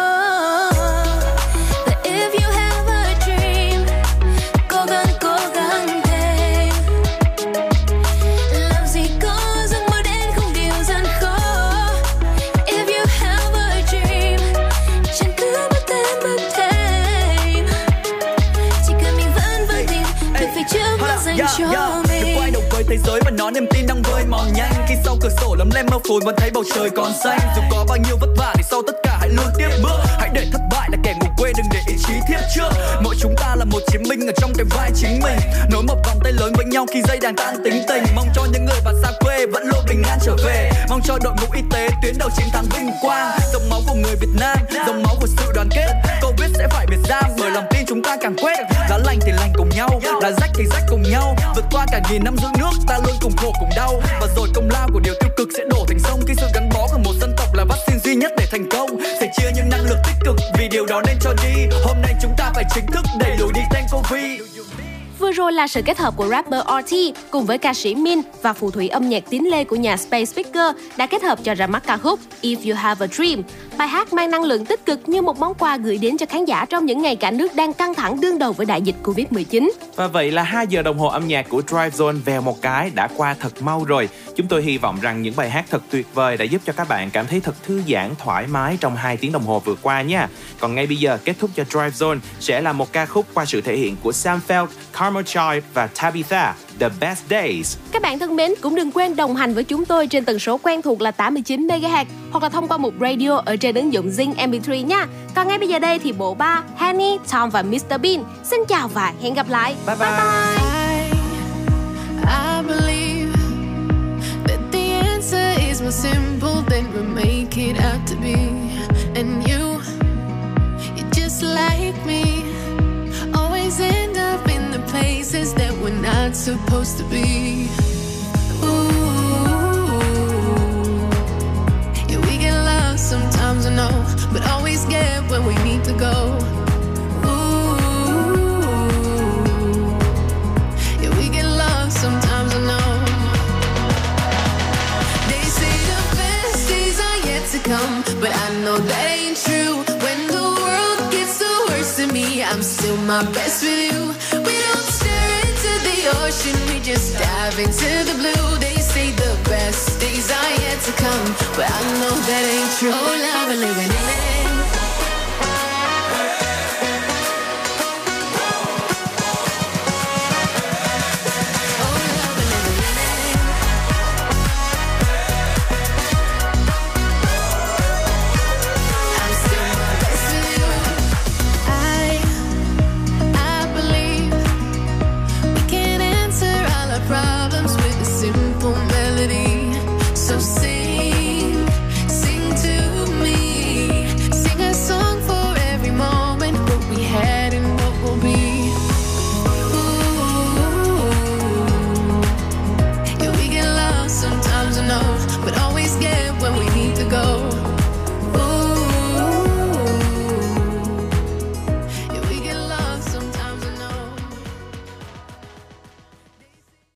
Đang nhanh. Khi sau cửa sổ lấm lem mơ phồn vẫn thấy bầu trời còn xanh. Dù có bao nhiêu vất vả thì sau tất cả hãy luôn tiếp bước. Hãy để thất bại là kẻ ngủ quên đừng để ý chí thiếp trước. Mỗi chúng ta là một chiến binh ở trong cái vai chính mình. Nối một vòng tay lớn với nhau khi dây đàn tan tính tình. Mong cho những người bạn xa quê vẫn luôn bình an trở về. Mong cho đội ngũ y tế tuyến đầu chiến thắng vinh quang. Dòng máu của người Việt Nam, dòng máu của sự đoàn kết. Covid sẽ phải biệt giam bởi lòng chúng ta càng quét. Lá lành thì lành cùng nhau, lá rách thì rách cùng nhau. Vượt qua cả nghìn năm giữ nước ta luôn cùng khổ cùng đau. Và rồi công lao của điều tiêu cực sẽ đổ thành sông. Khi sự gắn bó của một dân tộc là vaccine duy nhất để thành công Phải chia những năng lượng tích cực. Vì điều đó nên cho đi Hôm nay chúng ta phải chính thức đẩy lùi đi Vừa rồi là sự kết hợp của rapper RT cùng với ca sĩ Min và phù thủy âm nhạc tín lê của nhà Space Speaker đã kết hợp cho ra mắt ca khúc If You Have a Dream. Bài hát mang năng lượng tích cực như một món quà gửi đến cho khán giả trong những ngày cả nước đang căng thẳng đương đầu với đại dịch Covid-19. Và vậy là 2 giờ đồng hồ âm nhạc của Drive Zone vèo một cái đã qua thật mau rồi. Chúng tôi hy vọng rằng những bài hát thật tuyệt vời đã giúp cho các bạn cảm thấy thật thư giãn, thoải mái trong 2 tiếng đồng hồ vừa qua nha. Còn ngay bây giờ kết thúc cho Drive Zone sẽ là một ca khúc qua sự thể hiện của Sam Feldt, Karma Child và Tabitha, The Best Days. Các bạn thân mến, cũng đừng quên đồng hành với chúng tôi trên tần số quen thuộc là 89 MHz hoặc là thông qua một radio ở trên ứng dụng Zing MP3 nha. Còn ngay bây giờ đây thì bộ ba Henny, Tom và Mr Bean xin chào và hẹn gặp lại. Bye bye. I believe that the answer is more simple than we make it out to be. And you, you're just like me, always end up in places that we're not supposed to be. Ooh, yeah, we get lost sometimes, I know, but always get where we need to go. Ooh, yeah, we get lost sometimes, I know. They say the best days are yet to come, but I know that ain't true. When the world gets the worst of me, I'm still my best with you. Dive into the blue. They say the best days are yet to come, but I know that ain't true. Oh, love, living